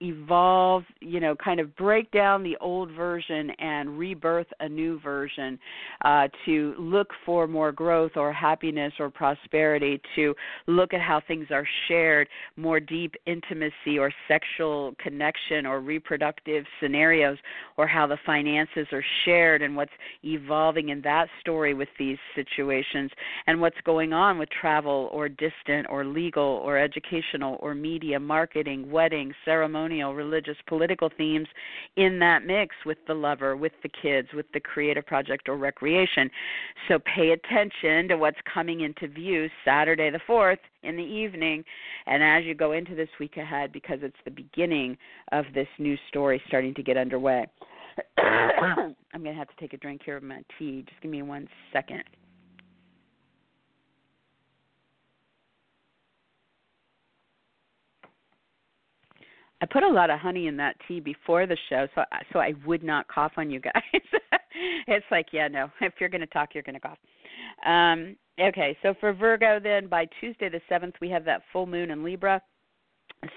evolve, you know, kind of break down the old version and rebirth a new version, uh, to look for more growth or happiness or prosperity, to look at how things are shared, more deep intimacy or sexual connection or reproductive scenarios, or how the finances are shared and what's evolving in that story with these situations, and what's going on with travel or distant or legal or educational or media, marketing, wedding, ceremony religious, political themes in that mix with the lover, with the kids, with the creative project or recreation. So pay attention to what's coming into view Saturday the 4th in the evening and as you go into this week ahead because it's the beginning of this new story starting to get underway. I'm going to have to take a drink here of my tea. Just give me one second. I put a lot of honey in that tea before the show, so so I would not cough on you guys. it's like, yeah, no. If you're going to talk, you're going to cough. Um, okay, so for Virgo, then by Tuesday the seventh, we have that full moon in Libra.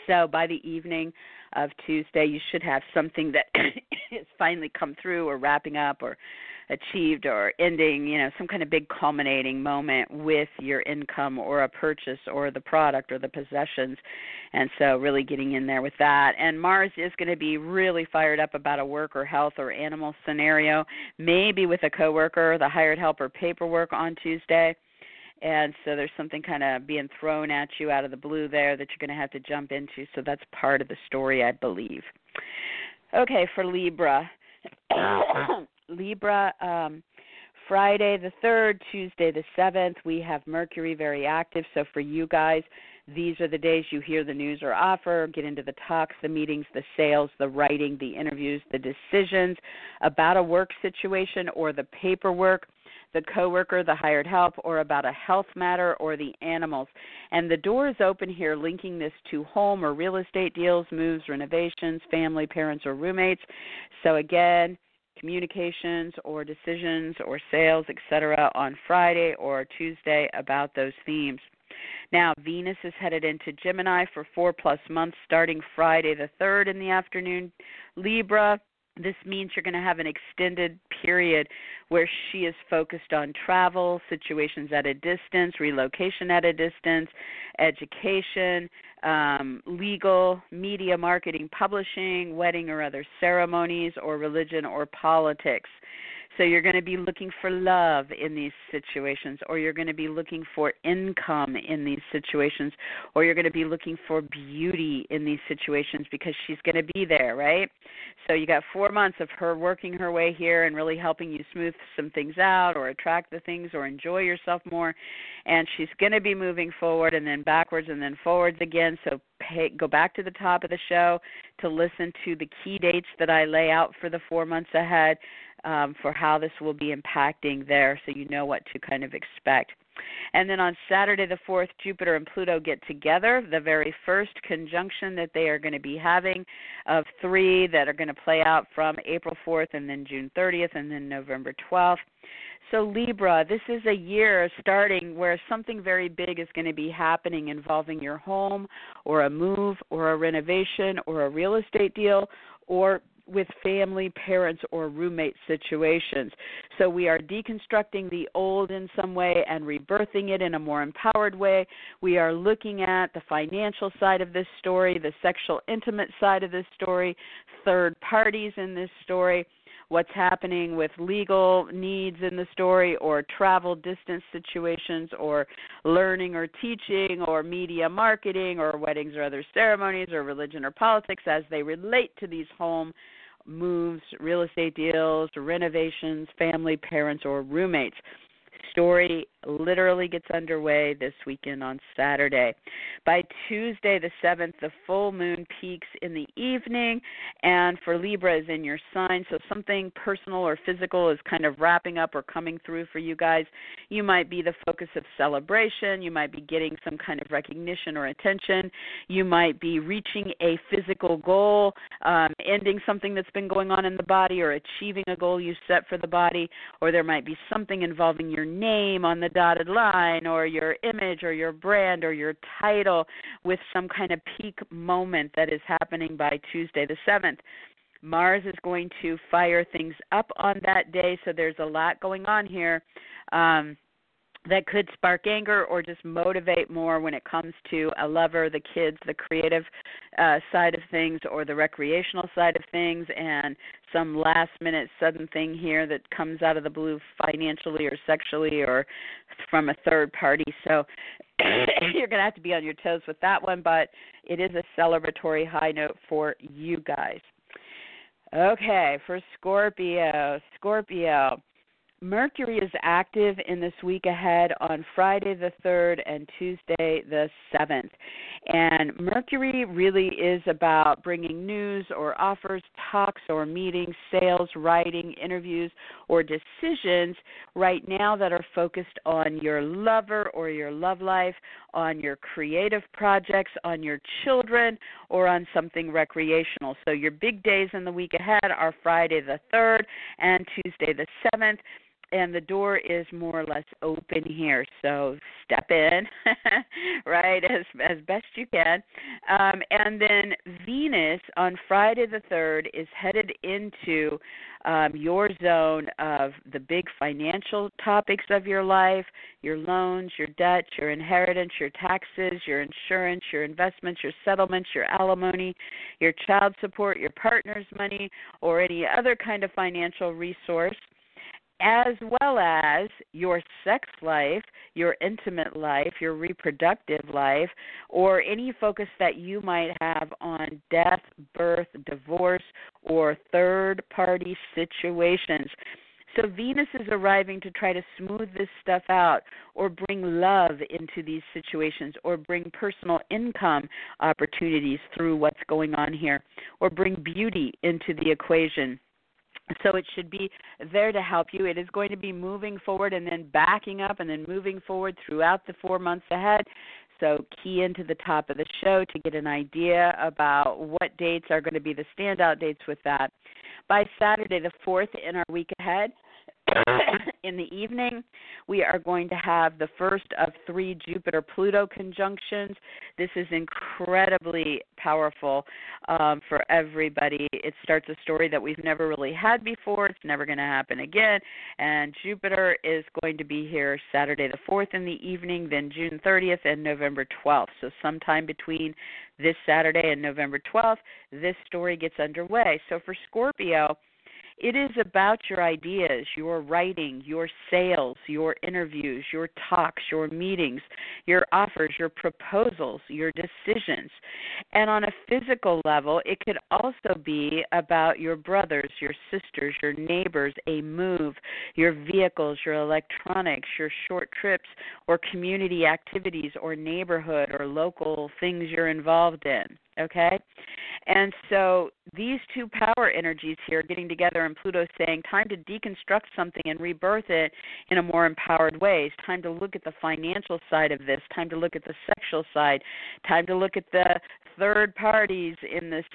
So by the evening of Tuesday, you should have something that has finally come through, or wrapping up, or achieved or ending, you know, some kind of big culminating moment with your income or a purchase or the product or the possessions. And so really getting in there with that. And Mars is going to be really fired up about a work or health or animal scenario, maybe with a coworker, the hired helper paperwork on Tuesday and so there's something kind of being thrown at you out of the blue there that you're going to have to jump into so that's part of the story i believe okay for libra Libra, um, Friday the 3rd, Tuesday the 7th, we have Mercury very active. So for you guys, these are the days you hear the news or offer, get into the talks, the meetings, the sales, the writing, the interviews, the decisions about a work situation or the paperwork the coworker, the hired help, or about a health matter or the animals. And the door is open here, linking this to home or real estate deals, moves, renovations, family, parents, or roommates. So again, communications or decisions or sales, etc., on Friday or Tuesday about those themes. Now, Venus is headed into Gemini for four plus months starting Friday the 3rd in the afternoon. Libra, this means you're going to have an extended period where she is focused on travel, situations at a distance, relocation at a distance, education, um, legal, media, marketing, publishing, wedding or other ceremonies, or religion or politics. So you're going to be looking for love in these situations, or you're going to be looking for income in these situations, or you're going to be looking for beauty in these situations because she's going to be there, right? So you got four months of her working her way here and really helping you smooth some things out, or attract the things, or enjoy yourself more. And she's going to be moving forward and then backwards and then forwards again. So pay, go back to the top of the show to listen to the key dates that I lay out for the four months ahead um, for how this will be impacting there so you know what to kind of expect. And then on Saturday the 4th, Jupiter and Pluto get together, the very first conjunction that they are going to be having of three that are going to play out from April 4th and then June 30th and then November 12th. So, Libra, this is a year starting where something very big is going to be happening involving your home or a move or a renovation or a real estate deal or with family, parents, or roommate situations. So we are deconstructing the old in some way and rebirthing it in a more empowered way. We are looking at the financial side of this story, the sexual intimate side of this story, third parties in this story what's happening with legal needs in the story or travel distance situations or learning or teaching or media marketing or weddings or other ceremonies or religion or politics as they relate to these home moves, real estate deals, renovations, family, parents, or roommates. Story literally gets underway this weekend on Saturday. By Tuesday, the 7th, the full moon peaks in the evening, and for Libra is in your sign, so something personal or physical is kind of wrapping up or coming through for you guys. You might be the focus of celebration, you might be getting some kind of recognition or attention, you might be reaching a physical goal, um, ending something that's been going on in the body, or achieving a goal you set for the body, or there might be something involving your name on the dotted line or your image or your brand or your title with some kind of peak moment that is happening by Tuesday the 7th. Mars is going to fire things up on that day, so there's a lot going on here. Um, that could spark anger or just motivate more when it comes to a lover, the kids, the creative uh, side of things, or the recreational side of things, and some last minute sudden thing here that comes out of the blue financially or sexually or from a third party. So you're going to have to be on your toes with that one, but it is a celebratory high note for you guys. Okay, for Scorpio. Scorpio. Mercury is active in this week ahead on Friday the 3rd and Tuesday the 7th. And Mercury really is about bringing news or offers, talks or meetings, sales, writing, interviews, or decisions right now that are focused on your lover or your love life, on your creative projects, on your children, or on something recreational. So your big days in the week ahead are Friday the 3rd and Tuesday the 7th and the door is more or less open here. So step in, right, as as best you can. Um, and then Venus on Friday the third is headed into um, your zone of the big financial topics of your life, your loans, your debt, your inheritance, your taxes, your insurance, your investments, your settlements, your alimony, your child support, your partner's money, or any other kind of financial resource as well as your sex life, your intimate life, your reproductive life, or any focus that you might have on death, birth, divorce, or third party situations. So Venus is arriving to try to smooth this stuff out or bring love into these situations or bring personal income opportunities through what's going on here or bring beauty into the equation. So it should be there to help you. It is going to be moving forward and then backing up and then moving forward throughout the four months ahead. So key into the top of the show to get an idea about what dates are going to be the standout dates with that. By Saturday, the 4th in our week ahead, in the evening, we are going to have the first of three Jupiter Pluto conjunctions. This is incredibly powerful um, for everybody. It starts a story that we've never really had before. It's never going to happen again. And Jupiter is going to be here Saturday the 4th in the evening, then June 30th and November 12th. So, sometime between this Saturday and November 12th, this story gets underway. So, for Scorpio, it is about your ideas, your writing, your sales, your interviews, your talks, your meetings, your offers, your proposals, your decisions. And on a physical level, it could also be about your brothers, your sisters, your neighbors, a move, your vehicles, your electronics, your short trips, or community activities, or neighborhood or local things you're involved in okay and so these two power energies here getting together and pluto saying time to deconstruct something and rebirth it in a more empowered way. It's time to look at the financial side of this time to look at the sexual side time to look at the third parties in this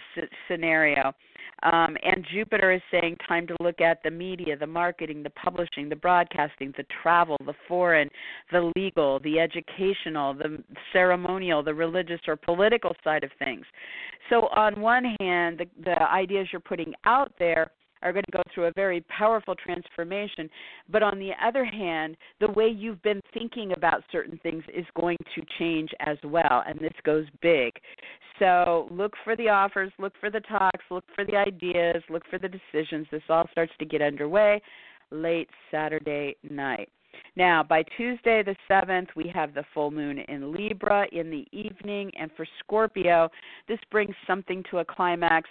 scenario um, and Jupiter is saying time to look at the media, the marketing, the publishing, the broadcasting, the travel, the foreign, the legal, the educational, the ceremonial, the religious or political side of things. So, on one hand, the, the ideas you're putting out there are going to go through a very powerful transformation. But on the other hand, the way you've been thinking about certain things is going to change as well, and this goes big. So look for the offers, look for the talks, look for the ideas, look for the decisions. This all starts to get underway late Saturday night. Now, by Tuesday the 7th, we have the full moon in Libra in the evening. And for Scorpio, this brings something to a climax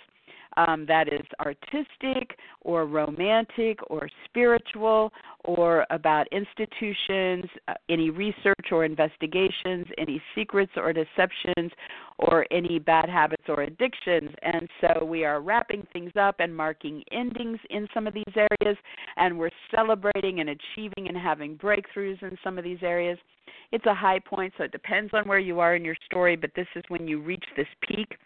um, that is artistic or romantic or spiritual or about institutions, uh, any research or investigations, any secrets or deceptions, or any bad habits or addictions. And so we are wrapping things up and marking endings in some of these areas, and we're celebrating and achieving and having breakthroughs in some of these areas. It's a high point, so it depends on where you are in your story, but this is when you reach this peak.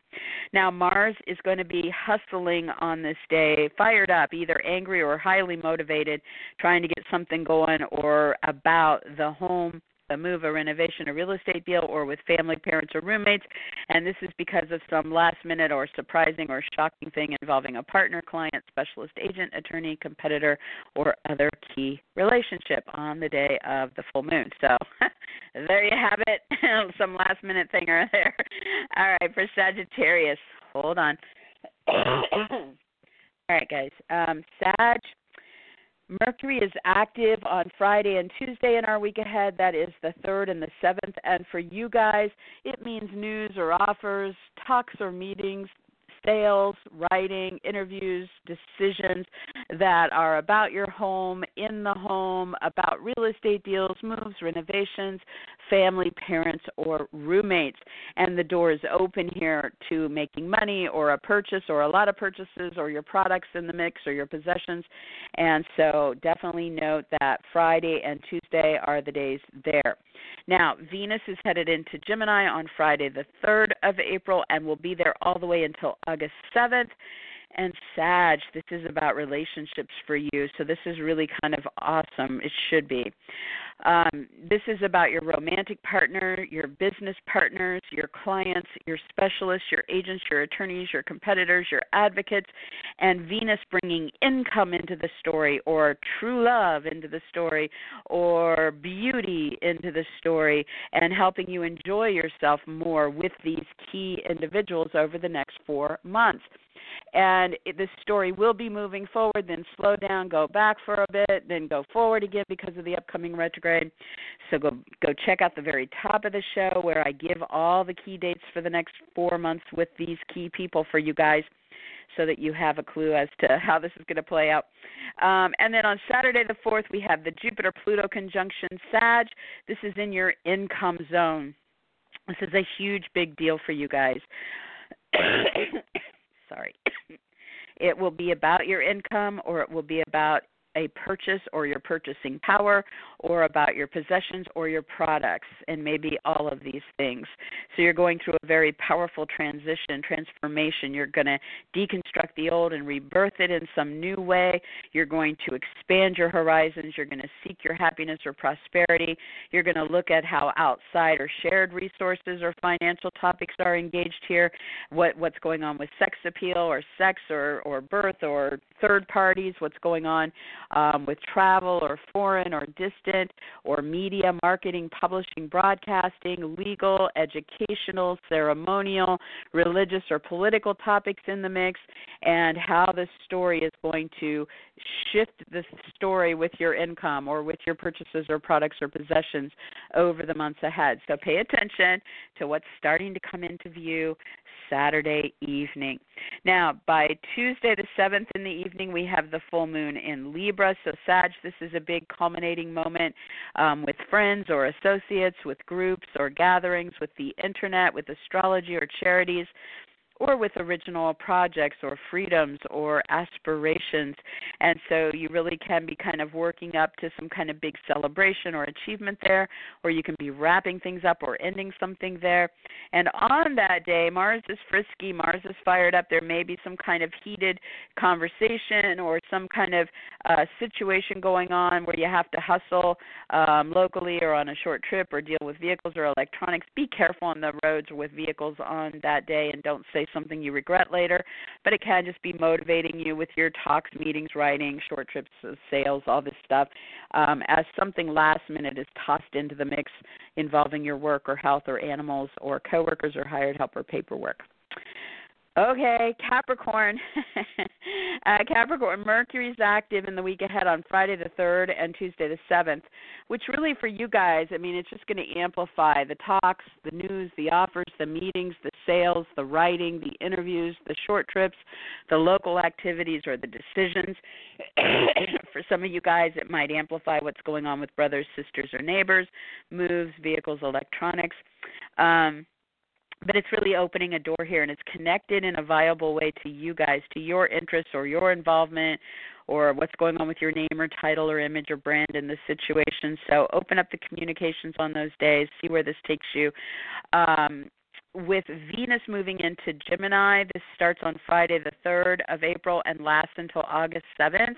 Now, Mars is going to be hustling on this day, fired up, either angry or highly motivated, trying to get something going or about the home a move, a renovation, a real estate deal, or with family, parents, or roommates. And this is because of some last minute or surprising or shocking thing involving a partner, client, specialist agent, attorney, competitor, or other key relationship on the day of the full moon. So there you have it. some last minute thing right there. All right, for Sagittarius, hold on. All right, guys. Um, Sag Mercury is active on Friday and Tuesday in our week ahead. That is the 3rd and the 7th. And for you guys, it means news or offers, talks or meetings, sales, writing, interviews, decisions that are about your home, in the home, about real estate deals, moves, renovations, family, parents, or roommates. And the door is open here to making money or a purchase or a lot of purchases or your products in the mix or your possessions. And so definitely note that Friday and Tuesday are the days there. Now, Venus is headed into Gemini on Friday, the 3rd of April, and will be there all the way until August 7th. And Sag, this is about relationships for you. So this is really kind of awesome. It should be. Um, this is about your romantic partner, your business partners, your clients, your specialists, your agents, your attorneys, your competitors, your advocates, and Venus bringing income into the story, or true love into the story, or beauty into the story, and helping you enjoy yourself more with these key individuals over the next four months and the story will be moving forward, then slow down, go back for a bit, then go forward again because of the upcoming retrograde. So go go check out the very top of the show where I give all the key dates for the next four months with these key people for you guys so that you have a clue as to how this is going to play out. Um, and then on Saturday the 4th, we have the Jupiter Pluto conjunction Sag. This is in your income zone. This is a huge, big deal for you guys. Sorry. It will be about your income or it will be about a purchase or your purchasing power or about your possessions or your products and maybe all of these things. So you're going through a very powerful transition, transformation. You're going to deconstruct the old and rebirth it in some new way. You're going to expand your horizons. You're going to seek your happiness or prosperity. You're going to look at how outside or shared resources or financial topics are engaged here, what what's going on with sex appeal or sex or or birth or third parties, what's going on um, with travel or foreign or distant or media, marketing, publishing, broadcasting, legal, educational, ceremonial, religious, or political topics in the mix, and how the story is going to shift the story with your income or with your purchases or products or possessions over the months ahead. So pay attention to what's starting to come into view Saturday evening. Now, by Tuesday the 7th in the evening, we have the full moon in Libra. So, Sag, this is a big culminating moment um, with friends or associates, with groups or gatherings, with the internet, with astrology or charities or with original projects or freedoms or aspirations. And so you really can be kind of working up to some kind of big celebration or achievement there, or you can be wrapping things up or ending something there. And on that day, Mars is frisky, Mars is fired up. There may be some kind of heated conversation or some kind of uh, situation going on where you have to hustle um, locally or on a short trip or deal with vehicles or electronics. Be careful on the roads with vehicles on that day and don't say something you regret later, but it can just be motivating you with your talks, meetings, writing, short trips, uh, sales, all this stuff, um, as something last minute is tossed into the mix involving your work or health or animals or coworkers or hired help or paperwork. Okay, Capricorn. uh, Capricorn, Mercury's active in the week ahead on Friday the 3rd and Tuesday the 7th, which really for you guys, I mean, it's just going to amplify the talks, the news, the offers, the meetings, the sales, the writing, the interviews, the short trips, the local activities or the decisions. for some of you guys, it might amplify what's going on with brothers, sisters, or neighbors, moves, vehicles, electronics. Um, but it's really opening a door here and it's connected in a viable way to you guys to your interests or your involvement or what's going on with your name or title or image or brand in this situation. So open up the communications on those days see where this takes you. Um, with Venus moving into Gemini, this starts on Friday the 3rd of April and lasts until August 7th.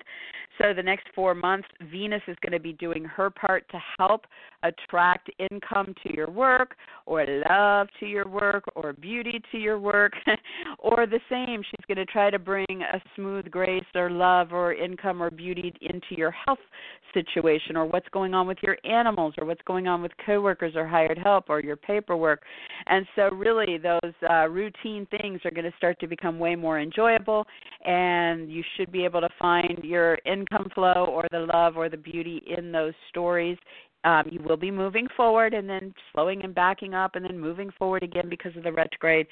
So, the next four months, Venus is going to be doing her part to help attract income to your work, or love to your work, or beauty to your work, or the same. She's going to try to bring a smooth grace, or love, or income, or beauty into your health situation, or what's going on with your animals, or what's going on with coworkers, or hired help, or your paperwork. And so, really, those uh, routine things are going to start to become way more enjoyable, and you should be able to find your income flow or the love or the beauty in those stories. Um, you will be moving forward and then slowing and backing up and then moving forward again because of the retrograde.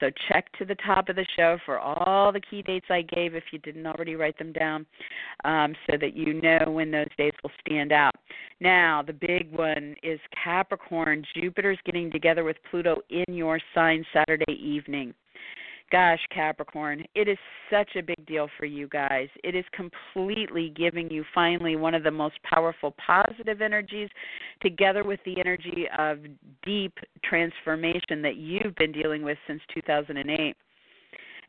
So check to the top of the show for all the key dates I gave if you didn't already write them down um, so that you know when those days will stand out. Now, the big one is Capricorn. Jupiter's getting together with Pluto in your sign Saturday evening. Gosh, Capricorn, it is such a big deal for you guys. It is completely giving you finally one of the most powerful positive energies together with the energy of deep transformation that you've been dealing with since 2008.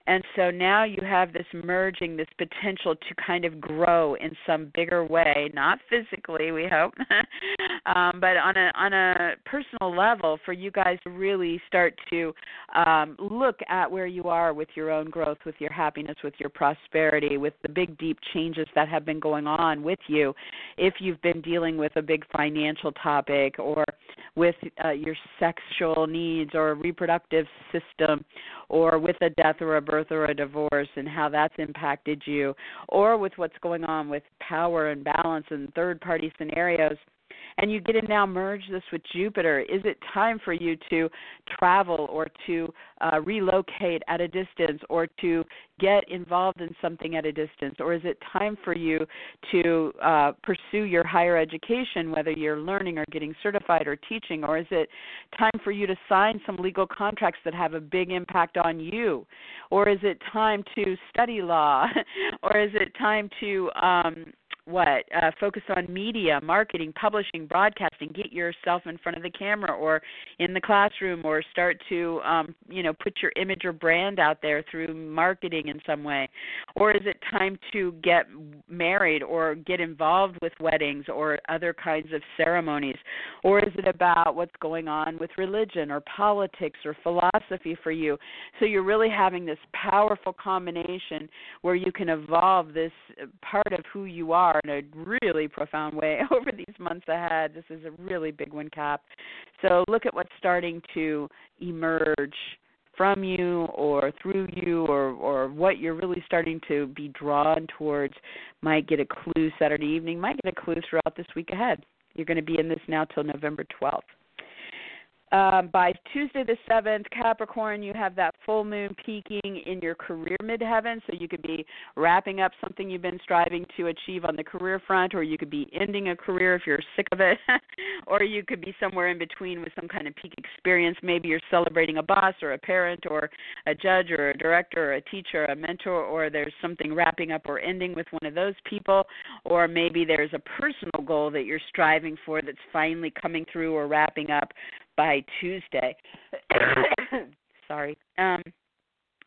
And so now you have this merging, this potential to kind of grow in some bigger way, not physically, we hope, um, but on a on a personal level, for you guys to really start to um, look at where you are with your own growth, with your happiness, with your prosperity, with the big deep changes that have been going on with you. If you've been dealing with a big financial topic or with uh, your sexual needs or reproductive system or with a death or a birth or a divorce and how that's impacted you or with what's going on with power and balance and third party scenarios and you get to now merge this with Jupiter. Is it time for you to travel or to uh, relocate at a distance or to get involved in something at a distance? Or is it time for you to uh, pursue your higher education, whether you're learning or getting certified or teaching? Or is it time for you to sign some legal contracts that have a big impact on you? Or is it time to study law? or is it time to um, what uh, focus on media marketing publishing broadcasting get yourself in front of the camera or in the classroom or start to um, you know put your image or brand out there through marketing in some way Or is it time to get married or get involved with weddings or other kinds of ceremonies? Or is it about what's going on with religion or politics or philosophy for you? So you're really having this powerful combination where you can evolve this part of who you are in a really profound way over these months ahead. This is a really big one, Cap. So look at what's starting to emerge from you or through you or or what you're really starting to be drawn towards might get a clue Saturday evening, might get a clue throughout this week ahead. You're going to be in this now till November 12th. Um, by Tuesday the 7th, Capricorn, you have that full moon peaking in your career midheaven. So you could be wrapping up something you've been striving to achieve on the career front, or you could be ending a career if you're sick of it, or you could be somewhere in between with some kind of peak experience. Maybe you're celebrating a boss or a parent or a judge or a director or a teacher or a mentor, or there's something wrapping up or ending with one of those people, or maybe there's a personal goal that you're striving for that's finally coming through or wrapping up by Tuesday. Sorry. Um,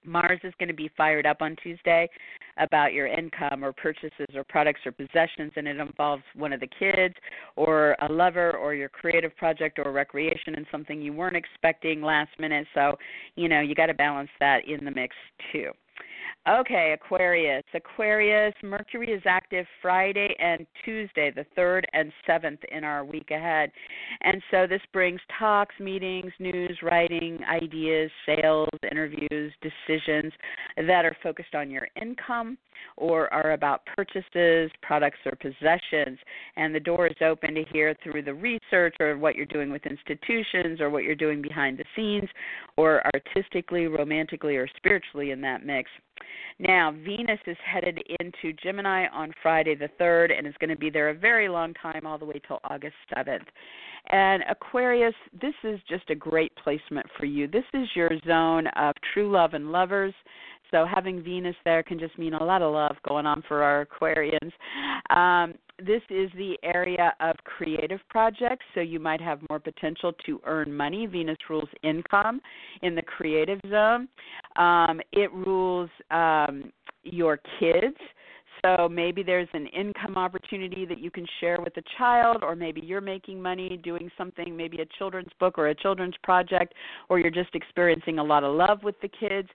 Mars is going to be fired up on Tuesday about your income or purchases or products or possessions, and it involves one of the kids or a lover or your creative project or recreation and something you weren't expecting last minute. So, you know, you got to balance that in the mix too. Okay, Aquarius. Aquarius, Mercury is active Friday and Tuesday, the 3rd and 7th in our week ahead. And so this brings talks, meetings, news, writing, ideas, sales, interviews, decisions that are focused on your income or are about purchases, products, or possessions. And the door is open to hear through the research or what you're doing with institutions or what you're doing behind the scenes or artistically, romantically, or spiritually in that mix. Now, Venus is headed into Gemini on Friday the 3rd and is going to be there a very long time, all the way till August 7th. And Aquarius, this is just a great placement for you. This is your zone of true love and lovers. So having Venus there can just mean a lot of love going on for our Aquarians. Um, this is the area of creative projects, so you might have more potential to earn money. Venus rules income in the creative zone. Um, it rules um, your kids. So maybe there's an income opportunity that you can share with a child, or maybe you're making money doing something, maybe a children's book or a children's project, or you're just experiencing a lot of love with the kids.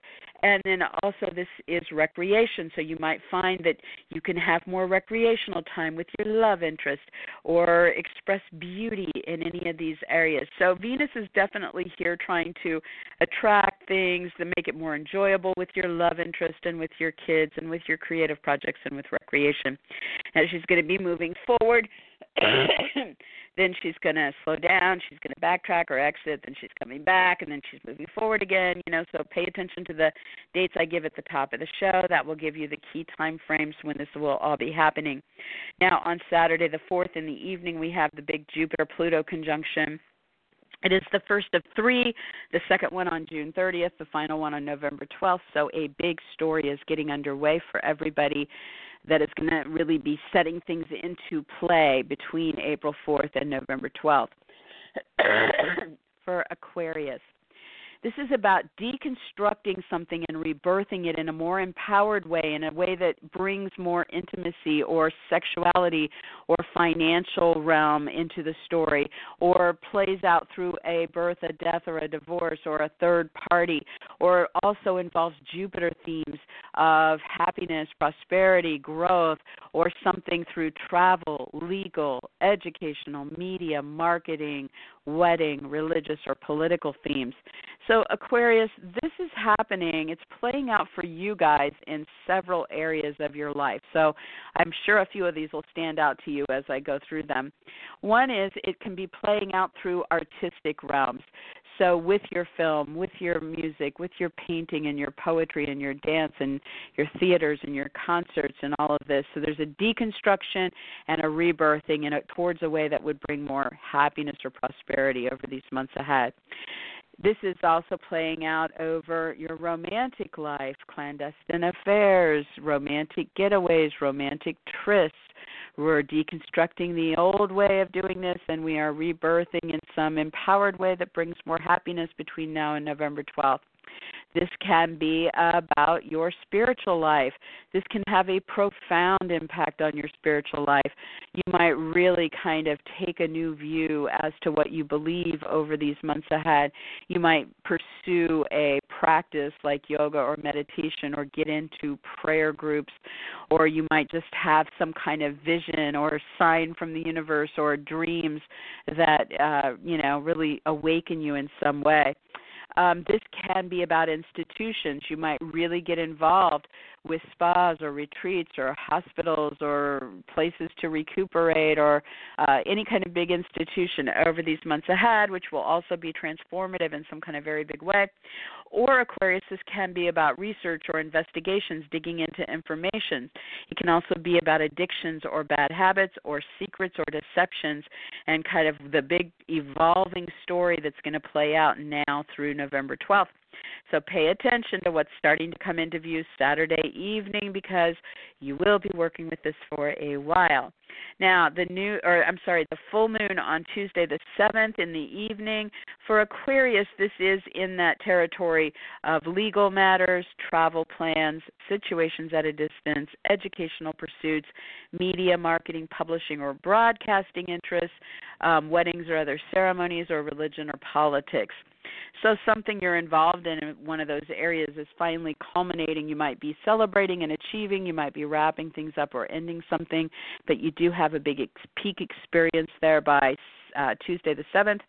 And then also, this is recreation, so you might find that you can have more recreational time with your love interest or express beauty in any of these areas. So, Venus is definitely here trying to attract things that make it more enjoyable with your love interest and with your kids and with your creative projects and with recreation. As she's going to be moving forward, then she's going to slow down, she's going to backtrack or exit, then she's coming back, and then she's moving forward again. You know, so pay attention to the dates I give at the top of the show. That will give you the key time frames when this will all be happening. Now, on Saturday the 4th in the evening, we have the big Jupiter Pluto conjunction. It is the first of three, the second one on June 30th, the final one on November 12th. So a big story is getting underway for everybody that is going to really be setting things into play between April 4th and November 12th. for Aquarius, this is about deconstructing something and rebirthing it in a more empowered way, in a way that brings more intimacy or sexuality or financial realm into the story, or plays out through a birth, a death, or a divorce, or a third party, or also involves Jupiter themes of happiness, prosperity, growth, or something through travel, legal, educational, media, marketing, wedding, religious, or political themes. So, Aquarius, this is happening. It's playing out for you guys in several areas of your life. So, I'm sure a few of these will stand out to you as I go through them. One is it can be playing out through artistic realms. So, with your film, with your music, with your painting and your poetry and your dance and your theaters and your concerts and all of this. So, there's a deconstruction and a rebirthing in it towards a way that would bring more happiness or prosperity over these months ahead. This is also playing out over your romantic life, clandestine affairs, romantic getaways, romantic trysts. We're deconstructing the old way of doing this and we are rebirthing in some empowered way that brings more happiness between now and November 12th. This can be about your spiritual life. This can have a profound impact on your spiritual life. You might really kind of take a new view as to what you believe over these months ahead. You might pursue a practice like yoga or meditation or get into prayer groups or you might just have some kind of vision or sign from the universe or dreams that uh you know really awaken you in some way um, this can be about institutions. You might really get involved with spas or retreats or hospitals or places to recuperate or uh, any kind of big institution over these months ahead, which will also be transformative in some kind of very big way. Or Aquarius, this can be about research or investigations, digging into information. It can also be about addictions or bad habits or secrets or deceptions and kind of the big evolving story that's going to play out now through November 12th. So pay attention to what's starting to come into view Saturday evening because you will be working with this for a while. Now, the new or I'm sorry, the full moon on Tuesday the 7th in the evening for Aquarius this is in that territory of legal matters, travel plans, situations at a distance, educational pursuits, media, marketing, publishing or broadcasting interests, um, weddings or other ceremonies or religion or politics. So something you're involved in one of those areas is finally culminating. You might be celebrating and achieving, you might be wrapping things up or ending something, but you do have a big ex- peak experience there by uh, Tuesday the 7th.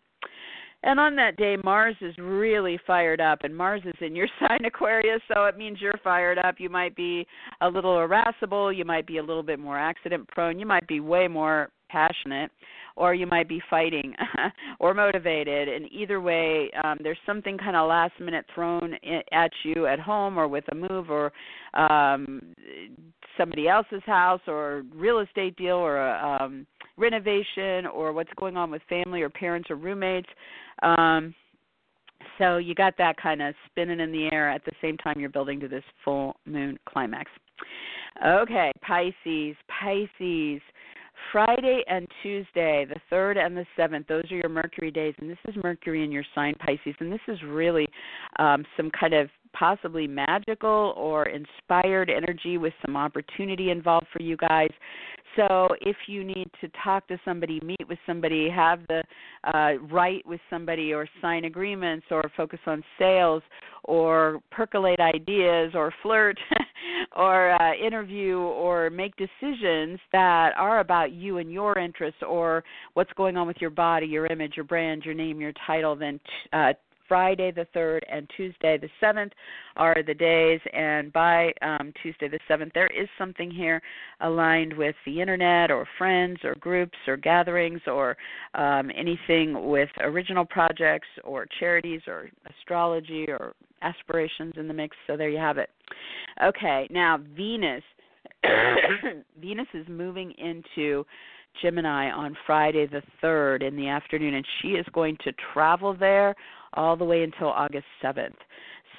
And on that day, Mars is really fired up, and Mars is in your sign Aquarius, so it means you're fired up. You might be a little irascible, you might be a little bit more accident prone, you might be way more passionate or you might be fighting or motivated. And either way um there's something kind of last minute thrown at you at home or with a move or um somebody else's house or real estate deal or a um renovation or what's going on with family or parents or roommates. Um so you got that kind of spinning in the air at the same time you're building to this full moon climax. Okay pisces pisces Friday and Tuesday, the 3rd and the 7th, those are your Mercury days, and this is Mercury in your sign Pisces, and this is really um, some kind of possibly magical or inspired energy with some opportunity involved for you guys. So if you need to talk to somebody, meet with somebody, have the uh, write with somebody, or sign agreements, or focus on sales, or percolate ideas, or flirt, or uh, interview, or make decisions that are about you and your interests, or what's going on with your body, your image, your brand, your name, your title, then uh, Friday the 3rd and Tuesday the 7th are the days. And by um, Tuesday the 7th, there is something here aligned with the internet or friends or groups or gatherings or um, anything with original projects or charities or astrology or aspirations in the mix. So there you have it. Okay, now Venus. Venus is moving into Gemini on Friday the 3rd in the afternoon, and she is going to travel there all the way until August 7th.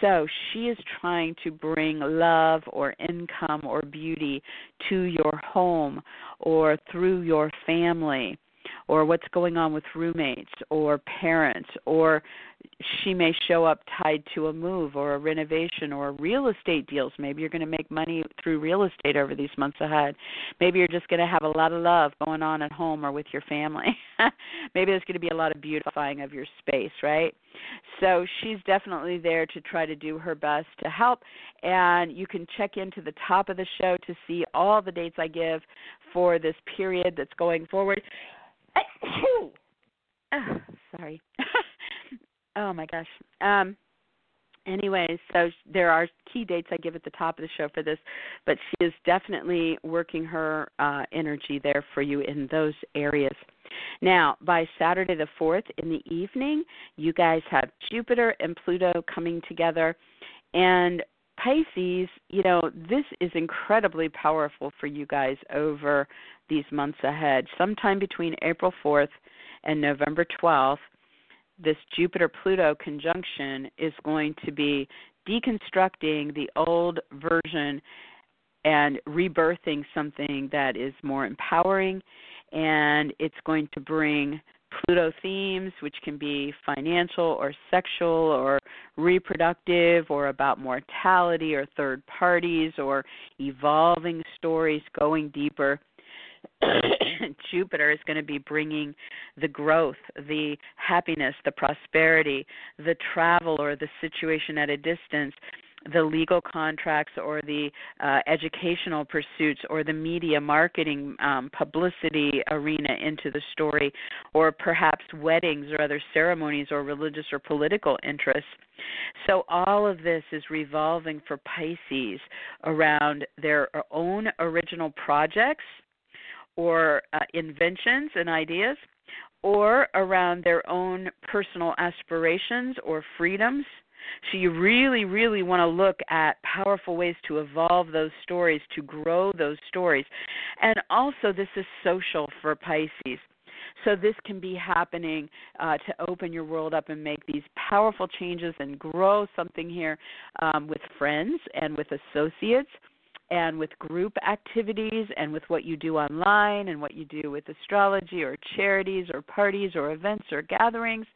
So she is trying to bring love or income or beauty to your home or through your family or what's going on with roommates or parents or she may show up tied to a move or a renovation or real estate deals. Maybe you're going to make money through real estate over these months ahead. Maybe you're just going to have a lot of love going on at home or with your family. Maybe there's going to be a lot of beautifying of your space, right? So she's definitely there to try to do her best to help. And you can check into the top of the show to see all the dates I give for this period that's going forward. Oh, sorry. Oh my gosh. Um anyways, so there are key dates I give at the top of the show for this, but she is definitely working her uh, energy there for you in those areas. Now, by Saturday the 4th in the evening, you guys have Jupiter and Pluto coming together. And Pisces, you know, this is incredibly powerful for you guys over these months ahead. Sometime between April 4th and November 12th, this Jupiter Pluto conjunction is going to be deconstructing the old version and rebirthing something that is more empowering and it's going to bring Pluto themes, which can be financial or sexual or reproductive or about mortality or third parties or evolving stories going deeper. Jupiter is going to be bringing the growth, the happiness, the prosperity, the travel or the situation at a distance the legal contracts or the uh, educational pursuits or the media marketing um, publicity arena into the story, or perhaps weddings or other ceremonies or religious or political interests. So, all of this is revolving for Pisces around their own original projects or uh, inventions and ideas. Or around their own personal aspirations or freedoms so you really, really want to look at powerful ways to evolve those stories, to grow those stories. And also, this is social for Pisces. So this can be happening uh, to open your world up and make these powerful changes and grow something here um, with friends and with associates and with group activities and with what you do online and what you do with astrology or charities or parties or events or gatherings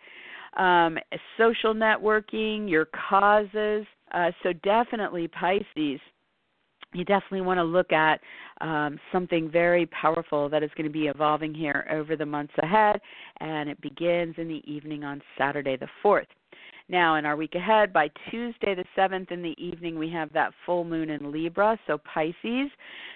um, social networking, your causes. Uh, so definitely Pisces. You definitely want to look at um, something very powerful that is going to be evolving here over the months ahead, and it begins in the evening on Saturday the 4th. Now, in our week ahead, by Tuesday the 7th in the evening, we have that full moon in Libra, so Pisces.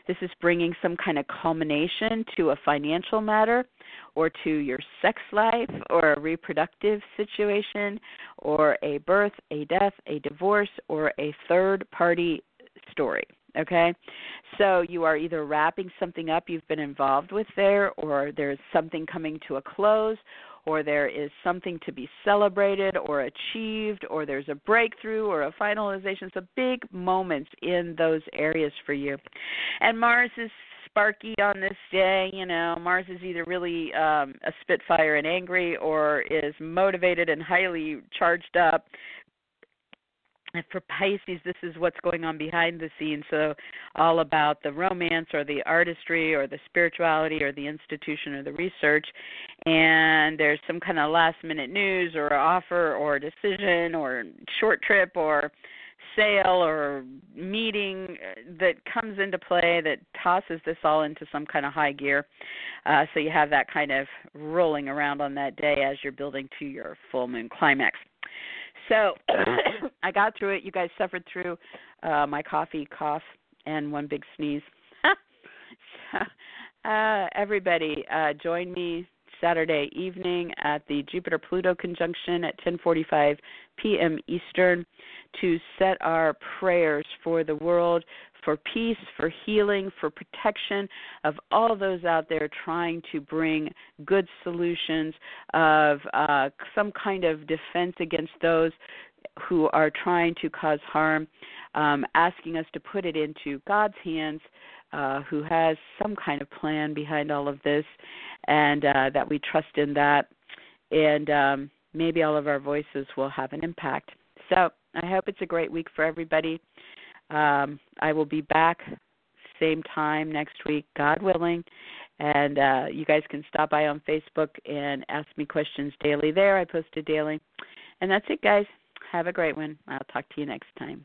This is bringing some kind of culmination to a financial matter or to your sex life or a reproductive situation or a birth, a death, a divorce, or a third party story. Okay? So you are either wrapping something up you've been involved with there, or there's something coming to a close, or there is something to be celebrated or achieved, or there's a breakthrough or a finalization. So big moments in those areas for you. And Mars is sparky on this day. You know, Mars is either really um, a spitfire and angry, or is motivated and highly charged up for Pisces, this is what's going on behind the scenes. So, all about the romance or the artistry or the spirituality or the institution or the research. And there's some kind of last minute news or offer or decision or short trip or sale or meeting that comes into play that tosses this all into some kind of high gear. Uh, so, you have that kind of rolling around on that day as you're building to your full moon climax. So I got through it. You guys suffered through uh, my coffee cough and one big sneeze. so, uh, everybody, uh, join me Saturday evening at the Jupiter Pluto conjunction at 10:45 p.m. Eastern to set our prayers for the world, for peace, for healing, for protection of all those out there trying to bring good solutions of uh, some kind of defense against those who are trying to cause harm, um, asking us to put it into God's hands, uh, who has some kind of plan behind all of this, and uh, that we trust in that. And um, maybe all of our voices will have an impact. So I hope it's a great week for everybody. Um, I will be back same time next week, God willing. And uh, you guys can stop by on Facebook and ask me questions daily there. I post it daily. And that's it, guys. Have a great one. I'll talk to you next time.